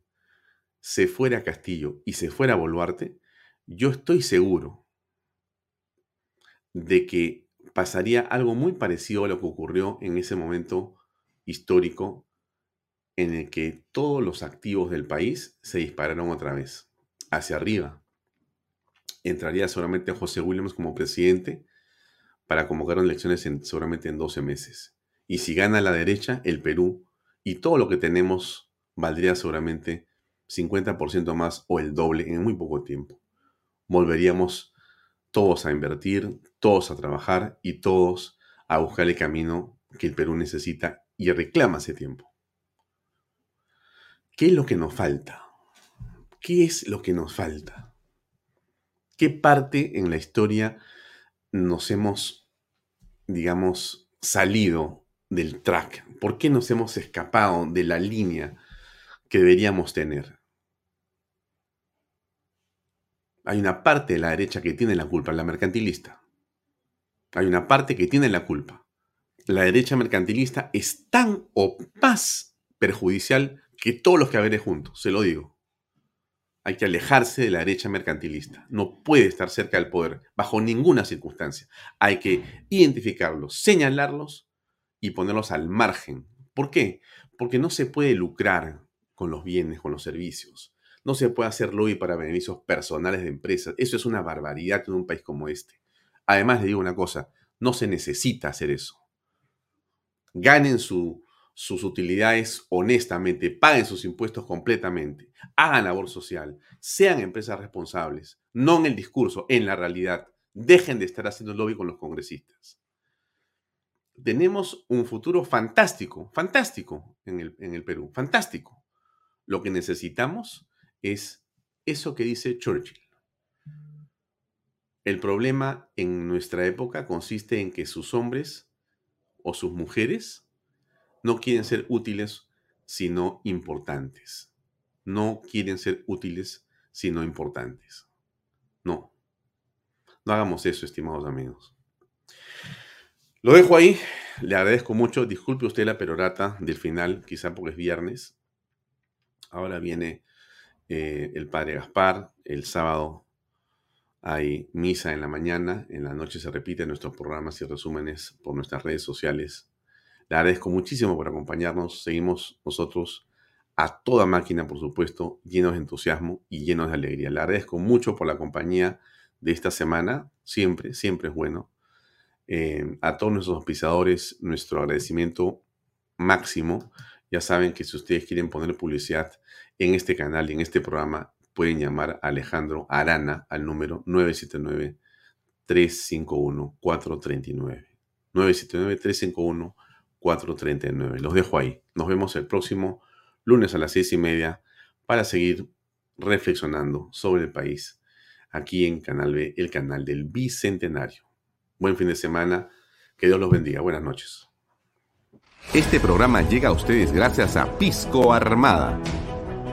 se fuera a Castillo y se fuera a Boluarte, yo estoy seguro de que pasaría algo muy parecido a lo que ocurrió en ese momento histórico en el que todos los activos del país se dispararon otra vez, hacia arriba. Entraría solamente José Williams como presidente para convocar elecciones en, seguramente en 12 meses. Y si gana la derecha, el Perú y todo lo que tenemos valdría seguramente 50% más o el doble en muy poco tiempo. Volveríamos todos a invertir, todos a trabajar y todos a buscar el camino que el Perú necesita y reclama hace tiempo. ¿Qué es lo que nos falta? ¿Qué es lo que nos falta? ¿Qué parte en la historia nos hemos, digamos, salido del track? ¿Por qué nos hemos escapado de la línea que deberíamos tener? Hay una parte de la derecha que tiene la culpa, la mercantilista. Hay una parte que tiene la culpa. La derecha mercantilista es tan o más perjudicial que todos los que juntos, se lo digo. Hay que alejarse de la derecha mercantilista. No puede estar cerca del poder bajo ninguna circunstancia. Hay que identificarlos, señalarlos y ponerlos al margen. ¿Por qué? Porque no se puede lucrar con los bienes, con los servicios. No se puede hacer lobby para beneficios personales de empresas. Eso es una barbaridad en un país como este. Además, le digo una cosa, no se necesita hacer eso. Ganen sus utilidades honestamente, paguen sus impuestos completamente, hagan labor social, sean empresas responsables, no en el discurso, en la realidad. Dejen de estar haciendo lobby con los congresistas tenemos un futuro fantástico, fantástico en el, en el Perú, fantástico. Lo que necesitamos es eso que dice Churchill. El problema en nuestra época consiste en que sus hombres o sus mujeres no quieren ser útiles, sino importantes. No quieren ser útiles, sino importantes. No. No hagamos eso, estimados amigos. Lo dejo ahí. Le agradezco mucho. Disculpe usted la perorata del final, quizá porque es viernes. Ahora viene eh, el padre Gaspar. El sábado hay misa en la mañana. En la noche se repiten nuestros programas y resúmenes por nuestras redes sociales. Le agradezco muchísimo por acompañarnos. Seguimos nosotros a toda máquina, por supuesto, llenos de entusiasmo y llenos de alegría. Le agradezco mucho por la compañía de esta semana. Siempre, siempre es bueno. Eh, a todos nuestros auspiciadores, nuestro agradecimiento máximo. Ya saben que si ustedes quieren poner publicidad en este canal y en este programa, pueden llamar a Alejandro Arana al número 979-351-439. 979-351-439. Los dejo ahí. Nos vemos el próximo lunes a las seis y media para seguir reflexionando sobre el país aquí en Canal B, el canal del Bicentenario. Buen fin de semana. Que Dios los bendiga. Buenas noches. Este programa llega a ustedes gracias a Pisco Armada.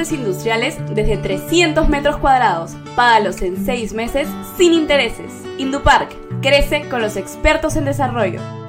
Industriales desde 300 metros cuadrados. Págalos en 6 meses sin intereses. Indupark crece con los expertos en desarrollo.